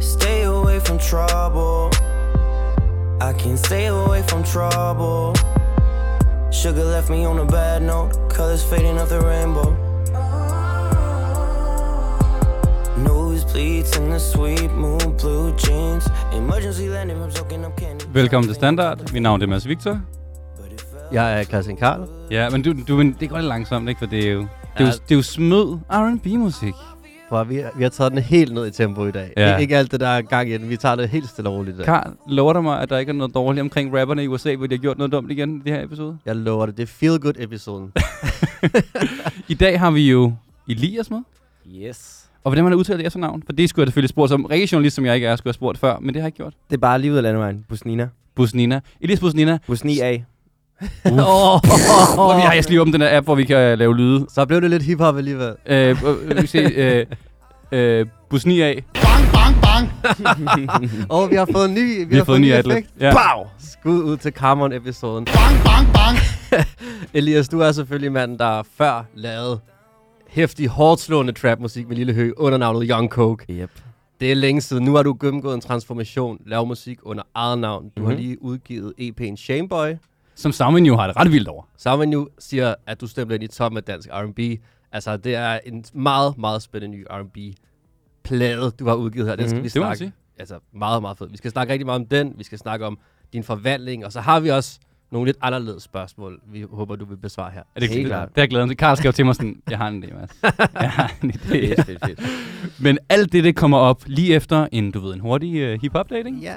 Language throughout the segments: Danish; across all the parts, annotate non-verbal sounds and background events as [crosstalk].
Stay away from trouble. I can stay away from trouble. Sugar left me on a bad note, colors fading off the rainbow. Nosebleeds in the sweet moon blue jeans. Emergency landing from soaking up candy. Velkommen til Standard. Mit navn er Mads Victor. Jeg er Christian Karl. Ja, men du, du, men det går lidt langsomt, ikke? For det er jo, det er jo, det er jo smød R&B-musik. Prøv, vi, vi har taget den helt ned i tempo i dag. Ja. Ja. Ikke alt det der er gang i den. Vi tager det helt stille og roligt i dag. Karl, lover dig mig, at der ikke er noget dårligt omkring rapperne i USA, hvor de har gjort noget dumt igen i det her episode? Jeg lover det. Det er feel good episoden. [laughs] I dag har vi jo Elias med. Yes. Og hvordan man har udtalt det efternavn? For det skulle jeg selvfølgelig spurgt som regionalist, som jeg ikke er, skulle have spurgt før, men det har jeg ikke gjort. Det er bare lige ud af landevejen. Busnina. Busnina. Elias Busnina. Busni A. oh, Oh. Ja, jeg skal lige åbne den der app, hvor vi kan lave lyde. Så blev det lidt hiphop alligevel. Øh, øh, vi se, øh, øh, Busni af. [laughs] Og vi har fået en ny, vi, Vi har fået en ny effekt. Ja. Pow! Skud ud til Carmon-episoden. Bang, bang, bang! [laughs] Elias, du er selvfølgelig manden, der før lavede hæftig, hårdslående trap-musik med Lille Hø under navnet Young Coke. Yep. Det er længe siden. Nu har du gennemgået en transformation, lavet musik under eget navn. Du mm-hmm. har Mhm. lige udgivet EP'en Shameboy. Som Samin jo har det ret vildt over. Sammen nu siger, at du stemmer ind i toppen af dansk R&B. Altså, det er en meget, meget spændende ny R&B-plade, du har udgivet her. Den skal Mhm, vi det snakke. sige. Altså, meget, meget fed. Vi skal snakke rigtig meget om den. Vi skal snakke om din forvandling. Og så har vi også nogle lidt anderledes spørgsmål, vi håber, du vil besvare her. Er det Helt det, klart. det mig til. Karl skrev til mig sådan, jeg har en idé, Mads. [laughs] Jeg har en idé. Fedt, fedt, fedt. Men alt det, det kommer op lige efter en, du ved, en hurtig uh, hip-hop dating. Ja.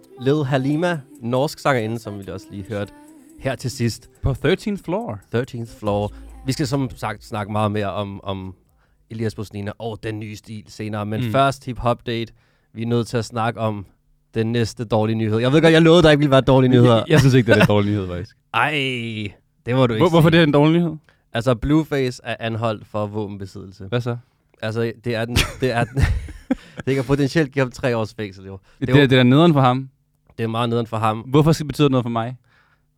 Lil Halima, norsk sangerinde, som vi også lige hørte her til sidst. På 13th floor. 13th Floor. Vi skal som sagt snakke meget mere om, om Elias Bosnina og den nye stil senere. Men Mm. først hip hop date. Vi er nødt til at snakke om den næste dårlige nyhed. Jeg ved godt, jeg lovede, der ikke ville være dårlige nyheder. Jeg, [laughs] jeg synes ikke, det er en dårlig nyhed, faktisk. Ej, det må du ikke Hvor, hvorfor det er en dårlig nyhed? Altså, Blueface er anholdt for våbenbesiddelse. Hvad så? Altså, det er den... Det, er den [laughs] det kan potentielt give ham tre års fængsel, jo. Det, er det, jo- det er nederen for ham. Det er meget nederen for ham. Hvorfor skal det betyde noget for mig?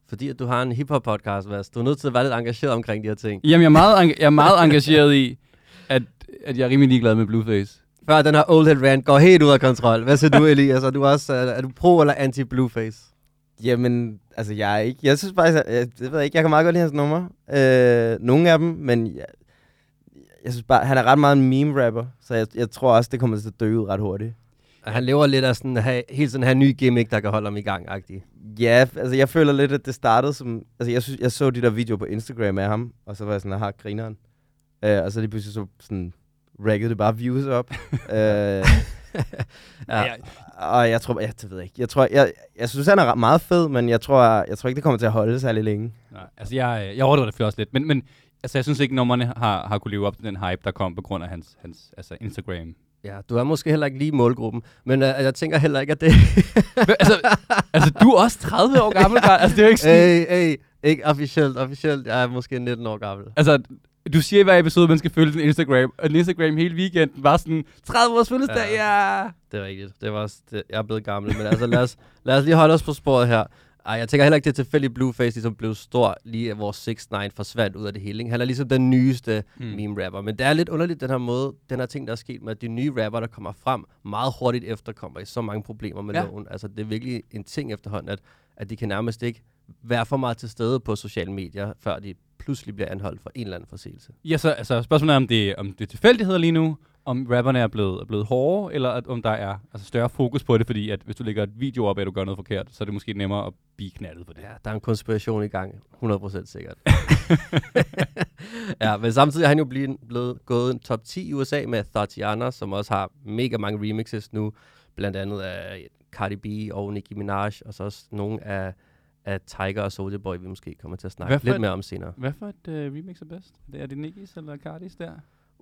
Fordi at du har en hip-hop-podcast, Mads. Du er nødt til at være lidt engageret omkring de her ting. Jamen, jeg er meget, jeg er meget engageret i, at, at jeg er rimelig ligeglad med Blueface. Før den her old head rant går helt ud af kontrol. Hvad siger du, [laughs] Elias? Er du også er, du pro eller anti Blueface? Jamen, altså jeg er ikke... Jeg synes faktisk, at, jeg, jeg ved ikke, jeg kan meget godt lide hans numre. Øh, nogle af dem, men jeg, jeg synes bare, han er ret meget en meme-rapper. Så jeg, jeg tror også, det kommer til at dø ud ret hurtigt. Han lever lidt af sådan, have, helt sådan her ny gimmick, der kan holde ham i gang -agtig. Ja, altså jeg føler lidt, at det startede som... Altså jeg, synes, jeg så de der videoer på Instagram af ham, og så var jeg sådan, har grineren. Øh, og så lige pludselig så sådan, raggede det bare views op. [laughs] øh, Ja. Jeg, og jeg tror, jeg, det ved jeg ikke. Jeg tror, jeg, jeg synes, han er meget fed, men jeg tror, jeg tror ikke, det kommer til at holde særlig længe. nej, altså, jeg, jeg overdriver det også lidt. Men, men altså, jeg synes ikke, nummerne har, har kunne leve op til den hype, der kom på grund af hans, hans altså, Instagram. Ja, du er måske heller ikke lige i målgruppen, men uh, jeg tænker heller ikke, at det... Altså, altså, du er også 30 år gammel, Karl. Altså, det er jo ikke sådan... hey, hey, ikke officielt, officielt. Jeg er måske 19 år gammel. Altså, du siger i hver episode, at man skal følge din Instagram, og din Instagram hele weekenden var sådan, 30 års fødselsdag, ja. ja. Det er rigtigt. Det var også, det, jeg er blevet gammel, men altså lad os, lad os lige holde os på sporet her. Ej, jeg tænker heller ikke, det er tilfældigt, Blueface ligesom blev stor, lige at vores 6 9 forsvandt ud af det hele. Ikke? Han er ligesom den nyeste Mm. meme-rapper. Men det er lidt underligt, den her måde, den her ting, der er sket med, at de nye rapper, der kommer frem, meget hurtigt efter kommer i så mange problemer med ja. loven. Altså, det er virkelig en ting efterhånden, at, at de kan nærmest ikke være for meget til stede på sociale medier, før de pludselig bliver anholdt for en eller anden forseelse. Ja, så altså, spørgsmålet er, om det, om det er tilfældigheder lige nu, om rapperne er blevet, er blevet hårde, eller at, om der er altså, større fokus på det, fordi at hvis du lægger et video op, at du gør noget forkert, så er det måske nemmere at blive knaldet for det. Ja, der er en konspiration i gang. 100% sikkert. [laughs] ja, men samtidig er han jo blevet, blevet gået en top 10 i USA med Tatiana, som også har mega mange remixes nu. Blandt andet af Cardi B og Nicki Minaj, og så også nogle af, af Tiger og Soulja Boy, vi måske kommer til at snakke lidt et- mere om senere. Hvad for et uh, remix er bedst? Det er det Nicki's eller Cardis der?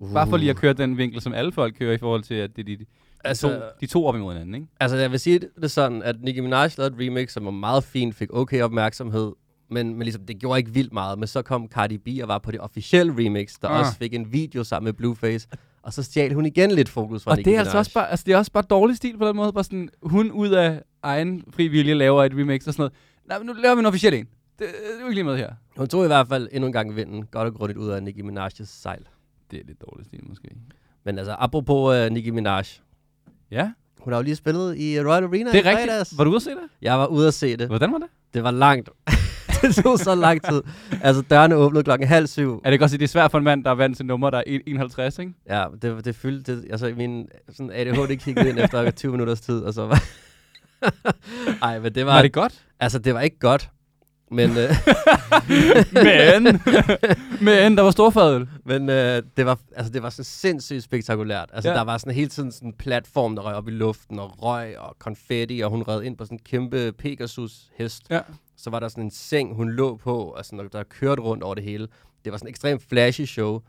Uh. Bare for lige at køre den vinkel, som alle folk kører i forhold til, at det er de, de, Altså- altså, to, de to op imod hinanden, ikke? Altså, jeg vil sige det sådan, at Nicki Minaj lavede et remix, som var meget fint, fik okay opmærksomhed, men, men ligesom, det gjorde ikke vildt meget. Men så kom Cardi B og var på det officielle remix, der Ah. også fik en video sammen med Blueface. Og så stjal hun igen lidt fokus fra Og Nicki det er altså Minaj. også bare, altså det er også bare dårlig stil på den måde. Bare sådan, hun ud af egen fri vilje laver et remix og sådan noget. Nej, men nu laver vi en officiel en. Det, det er jo ikke lige med her. Hun tog i hvert fald endnu en gang vinden, godt og grundigt ud af Nicki Minaj's sejl. Det er lidt dårlig stil måske. Men altså, apropos uh, Nicki Minaj. Ja, Hun har jo lige spillet i Royal Arena det i er rigtigt. fredags. Var du ude at se det? Jeg var ude at se det. Hvordan var det? Det var langt. [laughs] det tog så lang tid. Altså, dørene åbnede klokken halv syv. Er det godt at sige, det er svært for en mand, der er vant til nummer, der er 51, ikke? Ja, det, det fyldte, det, altså min sådan ADHD kiggede ind efter 20 minutters tid, og så var... [laughs] Ej, men det var, Var det godt? altså det var ikke godt, men, øh, [laughs] men, men der var storfadøl. men øh, det var, altså det var så sindssygt spektakulært. Altså Ja. der var sådan hele tiden sådan en platform, der røg op i luften, og røg og konfetti, og hun red ind på sådan en kæmpe Pegasus hest. Ja. Så var der sådan en seng, hun lå på, og sådan, der kørte rundt over det hele. Det var sådan et ekstremt flashy show.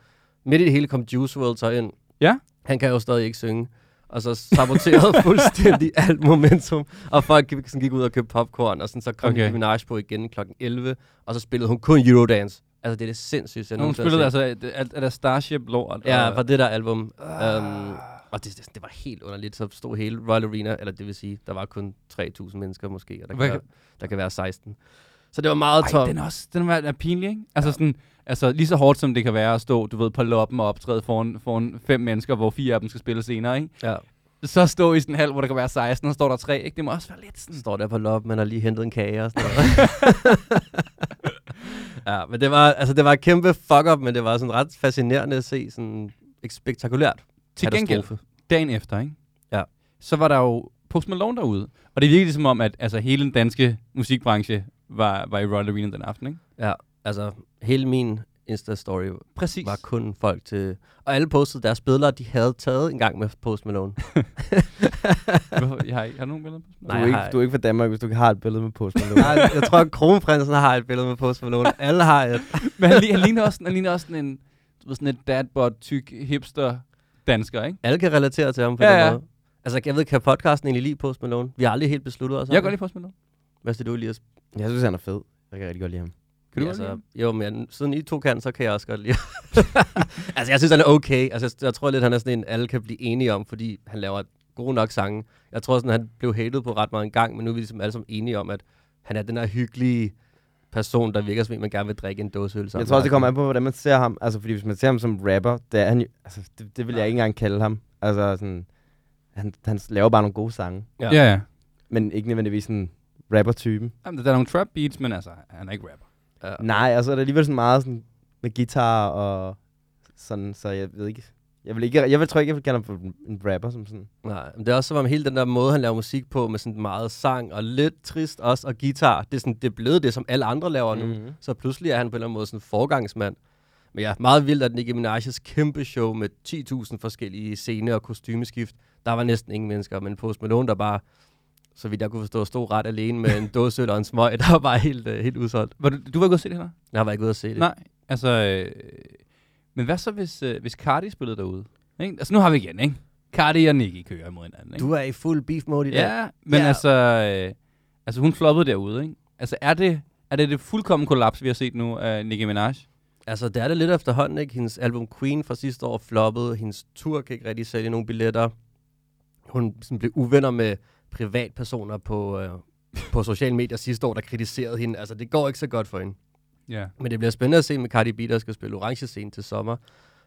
Midt i det hele kom Juice WRLD så ind. Ja. Han kan jo stadig ikke synge. Og så saboterede [laughs] fuldstændig alt momentum. Og folk sådan gik ud og købte popcorn, og sådan, så kom Okay. Minaj på igen kl. 11, og så spillede hun kun Eurodance. Altså, det er det sindssygt, jeg Hun spillede altså, er, er der Starship lort? Ja, og- fra det der album. Um, og det, det, det var helt underligt. Så stod hele Royal Arena, eller det vil sige, der var kun 3.000 mennesker måske, og der Hvad kan, være, der kan være 16. Så det var meget tomt. den er også den er, er pinlig, ikke? Altså, sådan, altså lige så hårdt som det kan være at stå, du ved, på loppen og optræde foran, foran fem mennesker, hvor fire af dem skal spille senere, ikke? Ja. Så stå i sådan en halv, hvor der kan være 16, og står der tre, ikke? Det må også være lidt sådan... står der på lop, man har lige hentet en kage og sådan noget. [laughs] ja, men det var, altså, det var et kæmpe fuck-up, men det var sådan ret fascinerende at se sådan spektakulært. Til gengæld, dagen efter, ikke? Ja. Så var der jo Post Malone derude. Og det virkede som om, at altså, hele den danske musikbranche var, var i Royal Arena den aften, ikke? Ja, altså hele min Insta-story Præcis. var kun folk til... Og alle postede deres billeder, de havde taget en gang med Post Malone. [laughs] [laughs] Hvorfor? Jeg har, ikke, har du nogen billeder? på Post Du, Malone? Nej, er ikke, du er ikke fra Danmark, hvis du ikke har et billede med Post Malone. [laughs] Nej, jeg tror, at kronprinsen har et billede med Post Malone. Alle har et. Men han, han, ligner også, han ligner også sådan en, du ved, sådan et dadbot, tyk hipster dansker, ikke? Alle kan relatere til ham på Ja, den ja. måde. Altså, jeg ved, kan podcasten egentlig lide Post Malone? Vi har aldrig helt besluttet os. Jeg kan godt lide Post Malone. Hvad siger du, Elias? jeg synes, han er fed. Jeg kan rigtig godt lide ham. Kan du Ja, lide altså, Jo, men siden I to kan, så kan jeg også godt lide [laughs] Altså, jeg synes, han er okay. Altså, jeg, jeg tror lidt, han er sådan en, alle kan blive enige om, fordi han laver gode nok sange. Jeg tror sådan, han blev hated på ret meget en gang, men nu er vi ligesom alle sammen enige om, at han er den her hyggelige person, der virker som en, man gerne vil drikke en dåse øl sammen Jeg tror også, det kommer an på, hvordan man ser ham. Altså, fordi hvis man ser ham som rapper, det er han jo, altså, det, det vil jeg ikke engang kalde ham. Altså, sådan, han, han laver bare nogle gode sange. Ja. Ja, ja. Men ikke nødvendigvis sådan rapper-typen. Jamen, der er nogle trap beats, men altså, han er ikke rapper. Ja. Nej, altså, er det alligevel sådan meget sådan, med guitar og sådan, så jeg ved ikke. Jeg vil ikke, jeg vil, tror ikke, jeg vil ham for en- rapper som sådan. Nej, men det er også som om hele den der måde, han laver musik på, med sådan meget sang og lidt trist også, og guitar, det er, sådan, det er blevet det, som alle andre laver nu. Mhm. Så pludselig er han på en eller anden måde sådan en forgangsmand. Men ja, meget vildt, at Nicki Minaj's kæmpe show med 10.000 forskellige scene- og kostymeskift, der var næsten ingen mennesker, men Post Malone, der bare, så vidt jeg kunne forstå, stod ret alene med en dåse øl og en smøg, [laughs] der var bare helt, uh, helt udsolgt. Var du, du var ikke ude at se det her? Jeg var ikke ude at se det. Nej, altså... Øh, men hvad så, hvis, øh, hvis Cardi spillede derude? Ikke? Altså, nu har vi igen, ikke? Cardi og Nicki kører imod hinanden, ikke? Du er i fuld beef mode i dag. Ja, men Ja. altså... Øh, altså, hun floppede derude, ikke? Altså, er det, er det det fuldkommen kollaps, vi har set nu af Nicki Minaj? Altså, det er det lidt efterhånden, ikke? Hendes album Queen fra sidste år floppede. Hendes tur kan ikke rigtig sælge nogle billetter. Hun sådan blev uvenner med privatpersoner på, øh, på sociale medier sidste år, der kritiserede hende. Altså, det går ikke så godt for hende. Ja. Men det bliver spændende at se med Cardi B, der skal spille orange scene til sommer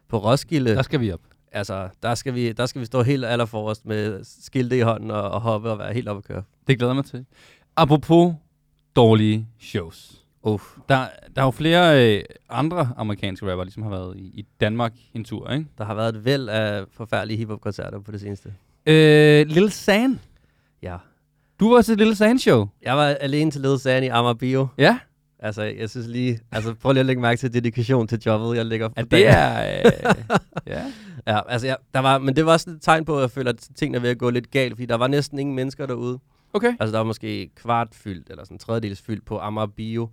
på Roskilde. Der skal vi op. Altså, der skal vi, der skal vi stå helt allerforrest med skilte i hånden og, og hoppe og være helt oppe at køre. Det glæder mig til. Apropos dårlige shows. Uff. Der, der er jo flere øh, andre amerikanske rapper, ligesom har været i, i Danmark en tur, ikke? Der har været et væld af forfærdelige hiphop-koncerter på det seneste. Øh, Lil San. Ja. Du var til Lil San show. Jeg var alene til Led Sand i Amager Bio. Ja. Altså, jeg synes lige... Altså, prøv lige at lægge mærke til dedikation til jobbet, jeg lægger Ja, for det er... Øh, [laughs] ja. Ja, altså, ja, der var, men det var også et tegn på, at jeg føler, at tingene er ved at gå lidt galt, fordi der var næsten ingen mennesker derude. Okay. Altså, der var måske kvart fyldt, eller sådan tredjedels fyldt på Amager Bio.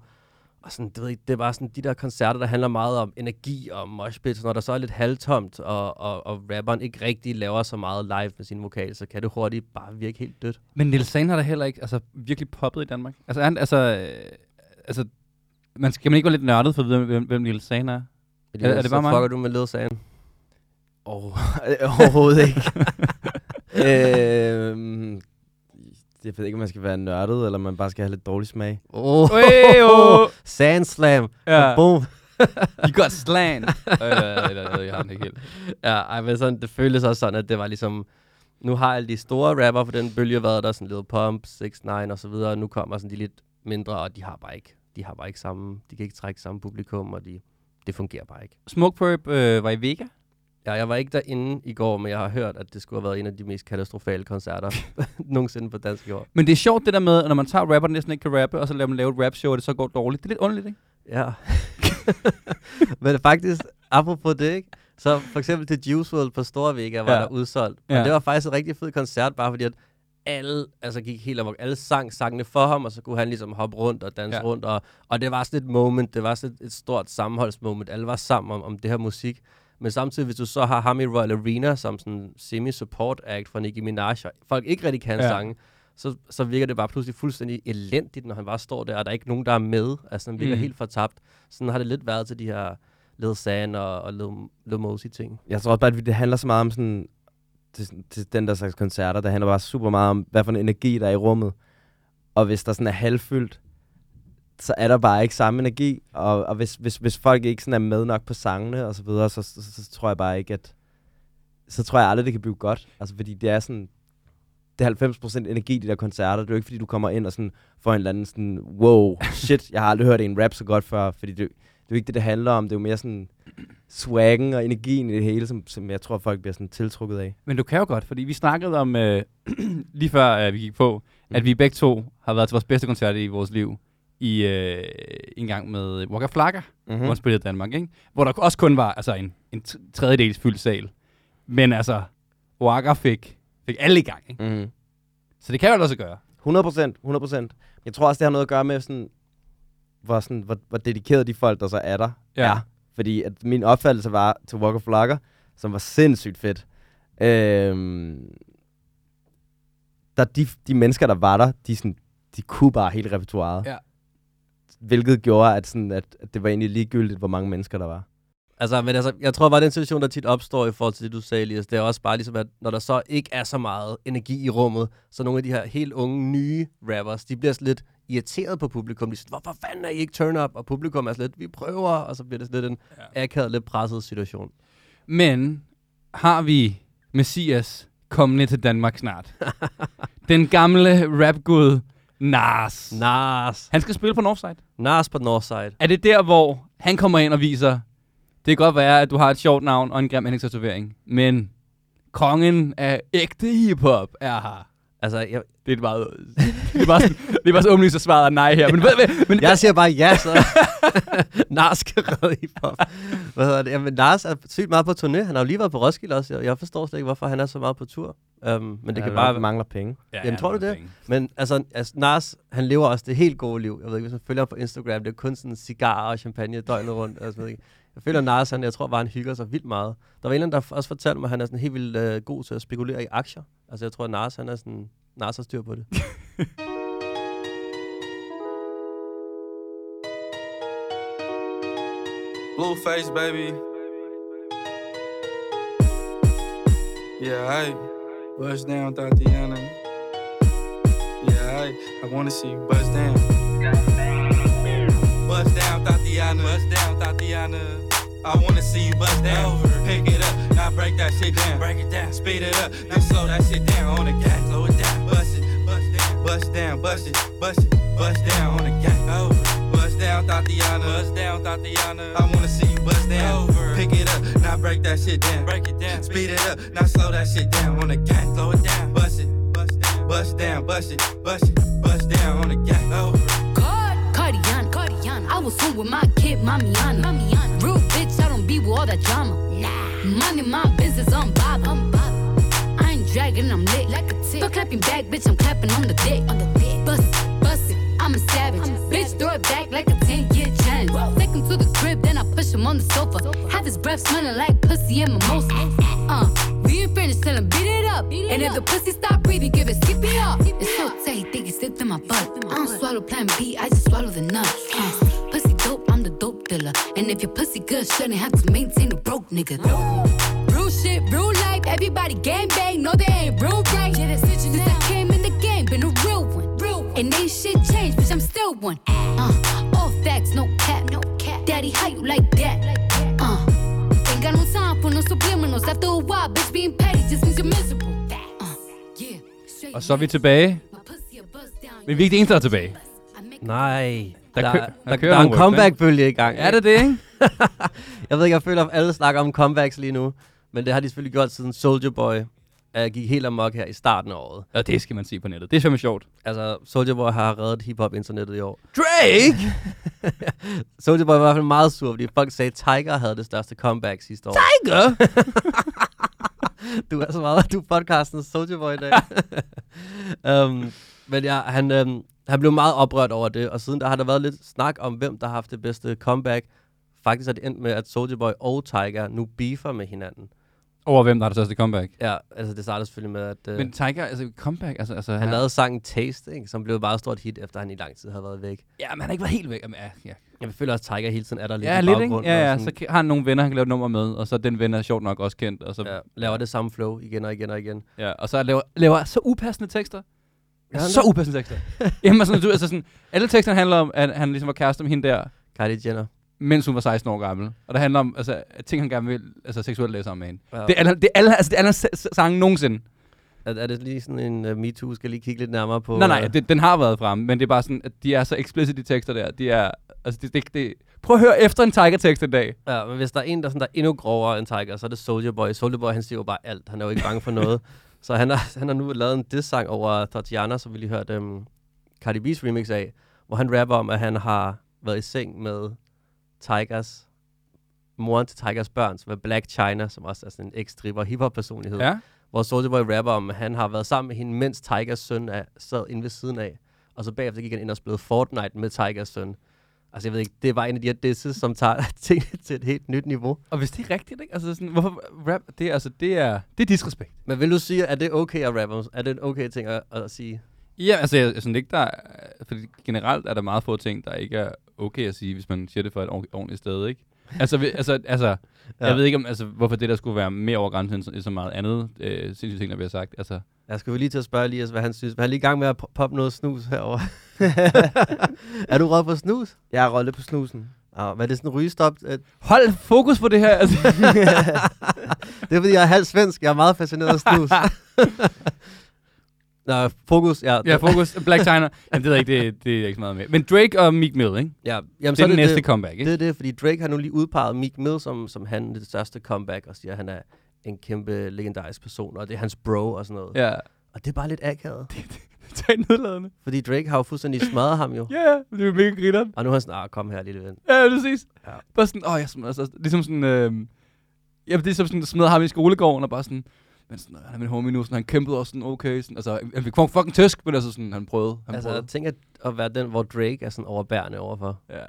Og sådan, det, ved jeg, det er bare sådan de der koncerter, der handler meget om energi og moshpits. Når der så er lidt halvtomt, og, og, og rapperen ikke rigtig laver så meget live med sin vokal, så kan det hurtigt bare virke helt dødt. Men Niels Sane har da heller ikke altså, virkelig poppet i Danmark. Altså, er han, altså, øh, altså man skal man ikke være lidt nørdet for at vide, hvem, hvem Niels Sane er? Er- er det så bare mig? fucker du med ledsagen. Oh, [laughs] overhovedet ikke. [laughs] øhm, jeg ved ikke, om man skal være nørdet, eller man bare skal have lidt dårlig smag. Oh, Hey-o! [laughs] Sandslam. Ja. Boom. You got [laughs] øh, eller, jeg har den ikke helt. Ja, ej, men sådan, det føltes også sådan, at det var ligesom... Nu har alle de store rapper på den bølge været der, sådan Lil Pump, 6 9 og så videre, og nu kommer sådan de lidt mindre, og de har bare ikke, de har bare ikke samme, de kan ikke trække samme publikum, og de, det fungerer bare ikke. Smoke Purp øh, var i Vega. Ja, jeg var ikke derinde i går, men jeg har hørt, at det skulle have været en af de mest katastrofale koncerter [laughs] nogensinde på dansk jord. Men det er sjovt det der med, at når man tager rapper, der næsten ikke kan rappe, og så laver man lave et rap show, og det så går dårligt. Det er lidt underligt, ikke? Ja. [laughs] men faktisk, apropos det, ikke? Så for eksempel til Juice WRLD på Store Vega var Ja. der udsolgt. Og Ja. det var faktisk en rigtig fed koncert, bare fordi at alle altså gik helt amok. Alle sang sangene for ham, og så kunne han ligesom hoppe rundt og danse ja. rundt. Og, og det var sådan et moment, det var sådan et, et stort sammenholdsmoment. Alle var sammen om, om det her musik. Men samtidig, hvis du så har ham i Royal Arena som sådan semi-support act fra Nicki Minaj, og folk ikke rigtig kan Ja. sange, så, så virker det bare pludselig fuldstændig elendigt, når han bare står der, og der er ikke nogen, der er med. Altså, han virker Mm. mm. helt fortabt. Sådan har det lidt været til de her Lil San og, og Lil, Lil Mosey ting. Jeg tror også bare, at det handler så meget om sådan, til, til den der slags koncerter, der handler bare super meget om, hvad for en energi, der er i rummet. Og hvis der sådan er halvfyldt, så er der bare ikke samme energi. Og, og hvis, hvis, hvis folk ikke sådan er med nok på sangene og så videre, så, så, så, så tror jeg bare ikke, at... Så tror jeg aldrig, det kan blive godt. Altså, fordi det er sådan... Det er 90% energi, de der koncerter. Det er jo ikke, fordi du kommer ind og sådan får en eller anden sådan, wow, shit, jeg har aldrig hørt en rap så godt før. Fordi det, det er jo ikke det, det handler om. Det er jo mere sådan swaggen og energien i det hele, som, som jeg tror, folk bliver sådan tiltrukket af. Men du kan jo godt, fordi vi snakkede om, øh, [clears throat] lige før øh, vi gik på, mm. at vi begge to har været til vores bedste koncert i vores liv. I øh, en gang med Waka Flocka, mm. Mm-hmm. hvor han spillede i Danmark, ikke? Hvor der også kun var altså, en, en tredjedels fyldt sal. Men altså, Waka fik, fik alle i gang, ikke? Mm-hmm. Så det kan jo sig gøre. 100 procent, 100 procent. Jeg tror også, det har noget at gøre med, sådan, hvor, sådan, hvor, hvor dedikeret de folk, der så er der, Ja. er. Fordi at min opfattelse var til Walk of Lager, som var sindssygt fedt. Øhm, der, de, de mennesker, der var der, de, sådan, de kunne bare hele repertoireet. Ja. Hvilket gjorde, at, sådan, at, at det var egentlig ligegyldigt, hvor mange mennesker der var. Altså, men altså, jeg tror bare, den situation, der tit opstår i forhold til det, du sagde, Elias, det er også bare ligesom, at når der så ikke er så meget energi i rummet, så nogle af de her helt unge, nye rappers, de bliver sådan lidt irriteret på publikum. De siger, hvorfor fanden er I ikke turn up? Og publikum er sådan lidt, vi prøver, og så bliver det sådan lidt en Ja. akavet, lidt presset situation. Men har vi Messias kommende til Danmark snart? [laughs] Den gamle rapgud Nas. Nas. Han skal spille på Northside. Nas på Northside. Er det der, hvor han kommer ind og viser, det kan godt være, at du har et sjovt navn og en grim ansigtstatovering, men kongen af ægte hiphop er her. Altså, jeg, Det er bare, det er bare, sådan, det er bare så åbenlyst, at svaret er nej her. Men, men, men jeg siger bare ja, så [laughs] Nas skal redde hiphop. Hvad hedder det? Jamen, Nas er sygt meget på turné. Han har jo lige været på Roskilde også. Jeg, forstår slet ikke, hvorfor han er så meget på tur. Um, men det Ja, kan bare... mangler penge. ja, Jamen, tror du det? penge. Men altså, altså, Nas, han lever også det helt gode liv. Jeg ved ikke, hvis man følger ham på Instagram, det er kun sådan cigarer og champagne døgnet rundt. Altså, jeg, ved ikke jeg føler Nas, han, jeg tror bare, han hygger sig vildt meget. Der var en der også fortalte mig, at han er sådan helt vildt øh, god til at spekulere i aktier. Altså, jeg tror, at Nas, han er sådan... Nas har styr på det. [laughs] Blueface, baby. Yeah, I Buzz down, Tatiana. Yeah, I I wanna see you bust down. Bust down, Tatiana. Bust down, Tatiana. I wanna see you bust down. Pick it up, now break that shit down. Break it down, speed it up, now slow that shit down on the gas. Slow it down, bust it, bust down, bust down, bust it, bust it, bust down on the gas. Over. Bust down, Tatiana. Bust down, Tatiana. I wanna see you bust down. Over. Pick it up, now break that shit down. Break it down, speed it up, now slow that shit down on the gas. Slow it down, bust it, bust down, bust down, bust it, bust it, bust down on the gas. Over. I was home with my kid, Mamiana. Mamiana. Real bitch, I don't be with all that drama. Nah. Money, my business, I'm Bob. I'm Bob. I ain't dragging, I'm lit like a For clapping back, bitch, I'm clapping on the dick. On the dick. Bust it, bust it. I'm a savage. bitch, throw it back like a 10 year challenge. Take him to the crib, then I push him on the sofa. Have his breath smelling like pussy and mimosa. Ah, ah, ah. Uh, we ain't finished, till him beat it up. and if the pussy stop breathing, give it skip it up. It's so tight, think it slipped in my butt. I don't swallow plan B, I just if your pussy good, shouldn't have to maintain a broke nigga. Real shit, real life, everybody gang bang, no they ain't real right. Since I came in the game, been a real one. Real one. And ain't shit changed, bitch, I'm still one. Uh, all facts, no cap, no cap. Daddy, how you like that? Uh, ain't got no time for no subliminals. After a while, bitch, being petty just means you're miserable. Uh, yeah. straight Og så er vi tilbage. My pussy a buzz down. Men vi er ikke det eneste, der er tilbage. Nej. Der Der, kø- der, der kører der er en comeback-bølge i gang. Er det det, ikke? [laughs] jeg ved ikke, jeg føler, at alle snakker om comebacks lige nu. Men det har de selvfølgelig gjort siden Soldier Boy uh, gik helt amok her i starten af året. Og det skal man se på nettet. Det er fandme sjovt. Altså, Soldier Boy har reddet hiphop-internettet i år. Drake! [laughs] Soldier Boy var i hvert fald meget sur, fordi folk sagde, at Tiger havde det største comeback sidste år. Tiger! [laughs] du er så meget, du er podcastens Soldier Boy i dag. um, men ja, han, um, han blev meget oprørt over det, og siden der har der været lidt snak om, hvem der har haft det bedste comeback. Faktisk er det endt med, at Soldier Boy og Tiger nu beefer med hinanden. Over hvem der er det største comeback. Ja, altså det startede selvfølgelig med, at uh, Men Tiger, altså comeback, altså... altså han lavede sangen Taste, ikke, som blev et meget stort hit, efter han i lang tid havde været væk. Ja, men han har ikke været helt væk. Jamen, ja, ja. Jeg føler også, at Tiger hele tiden er der lidt ja i lidt, ikke? Ja, ja, så har han nogle venner, han kan lave et nummer med, og så den ven er sjovt nok også kendt. Og så, ja, laver det samme flow igen og igen og igen. ja, og så laver, laver så upassende tekster. Ja, så upassende tekster. Jamen, sådan, du, altså sådan, alle teksterne handler om, at han ligesom var kæreste med hende der, Kylie Jenner. mens hun var 16 år gammel. Og det handler om altså, at ting, han gerne vil altså, seksuelt læse om med hende. Ja. Det er alle, det er alle, altså, det er alle sange nogensinde. Er, er det lige sådan en uh, MeToo? Skal lige kigge lidt nærmere på? nej, nej, øh, det, den har været fremme, men det er bare sådan, at de er så explicit, de tekster der. De er, altså, det, det, det, prøv at høre efter en Tiger-tekst en dag. Ja, men hvis der er en, der, sådan, der er endnu grovere end Tiger, så er det Soldier Boy. Soldier Boy, han siger jo bare alt. Han er jo ikke bange for noget. [laughs] så han har, han har nu lavet en diss-sang over Tatiana, som vi lige hørte um, Cardi B's remix af, hvor han rapper om, at han har været i seng med Tigers moren til Tigers børn, som er Black China, som også er sådan en ex-stripper hip-hop-personlighed. Ja. Hvor Soldier Boy rapper om, at han har været sammen med hende, mens Tigers søn er, sad inde ved siden af. Og så bagefter gik han ind og spillede Fortnite med Tigers søn. Altså, jeg ved ikke, det er bare en af de her disses, som tager [laughs] ting til et helt nyt niveau. Og hvis det er rigtigt, ikke? Altså sådan, hvorfor rap, det, er, altså, det er, det er disrespekt. Men vil du sige, at det er okay at rappe? Er det en okay ting at, at sige? Ja, altså, jeg, jeg synes ikke, der er, fordi generelt er der meget få ting, der ikke er okay at sige, hvis man siger det for et ordent- ordentligt sted, ikke? Altså, altså, altså [laughs] ja. Jeg ved ikke, om, altså, hvorfor det der skulle være mere over grænsen end så, så meget andet øh, sindssygt ting, der bliver sagt. Altså, Jeg skal jo lige til at spørge Elias, hvad han synes. Han er lige i gang med at po- poppe noget snus herover. [laughs] er du rød på snus? Jeg har rollet på snusen. Ja, hvad er det sådan en rygestop? Øh, hold fokus på det her. Altså. [laughs] Det er fordi, jeg er halv svensk. Jeg er meget fascineret af snus. [laughs] Nå, fokus. Ja, ja, fokus. Black China. Jamen, det jeg ikke, det, det er ikke så meget med. Men Drake og Meek Mill, ikke? Ja, jamen, Det er den næste det, comeback, ikke? Det er det, fordi Drake har nu lige udpeget Meek Mill som, som han det største comeback, og siger, at han er en kæmpe legendarisk person, og det er hans bro og sådan noget. Ja. Og det er bare lidt akavet. [laughs] Tag nedladende. Fordi Drake har jo fuldstændig smadret ham jo. Ja, ja, det er jo mega grineren. Og nu er han sådan, ah, kom her, lille ven. Ja, præcis. Ja. Bare sådan, åh, jeg smadrer, altså, ligesom sådan, øh, ja, det er som sådan, smadrer ham i skolegården, og bare sådan, men sådan, han er min homie nu, sådan, han kæmpede også sådan, okay, sådan, altså, han fik fucking tæsk, men altså sådan, han prøvede, han Altså, prøvede. jeg tænker at være den, hvor Drake er sådan overbærende overfor. Ja,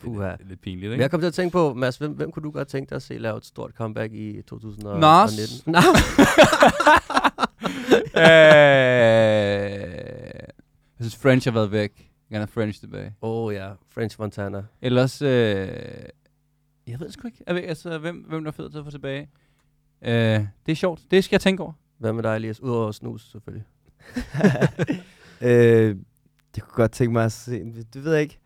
Puha. lidt, det er lidt pinligt, Men ikke? jeg kom til at tænke på, Mads, hvem, hvem kunne du godt tænke dig at se lave et stort comeback i 2019? Nas. [laughs] [laughs] Øh, jeg synes, French har været væk. Jeg gerne have French tilbage. Åh oh, ja, French Montana. Ellers, øh, jeg ved sgu ikke, jeg ved, altså, hvem, hvem der er fed til at få tilbage. Øh, det er sjovt, det skal jeg tænke over. Hvad med dig, Elias? Udover snus, selvfølgelig. [laughs] øh, jeg kunne godt tænke mig at se, det ved jeg ikke.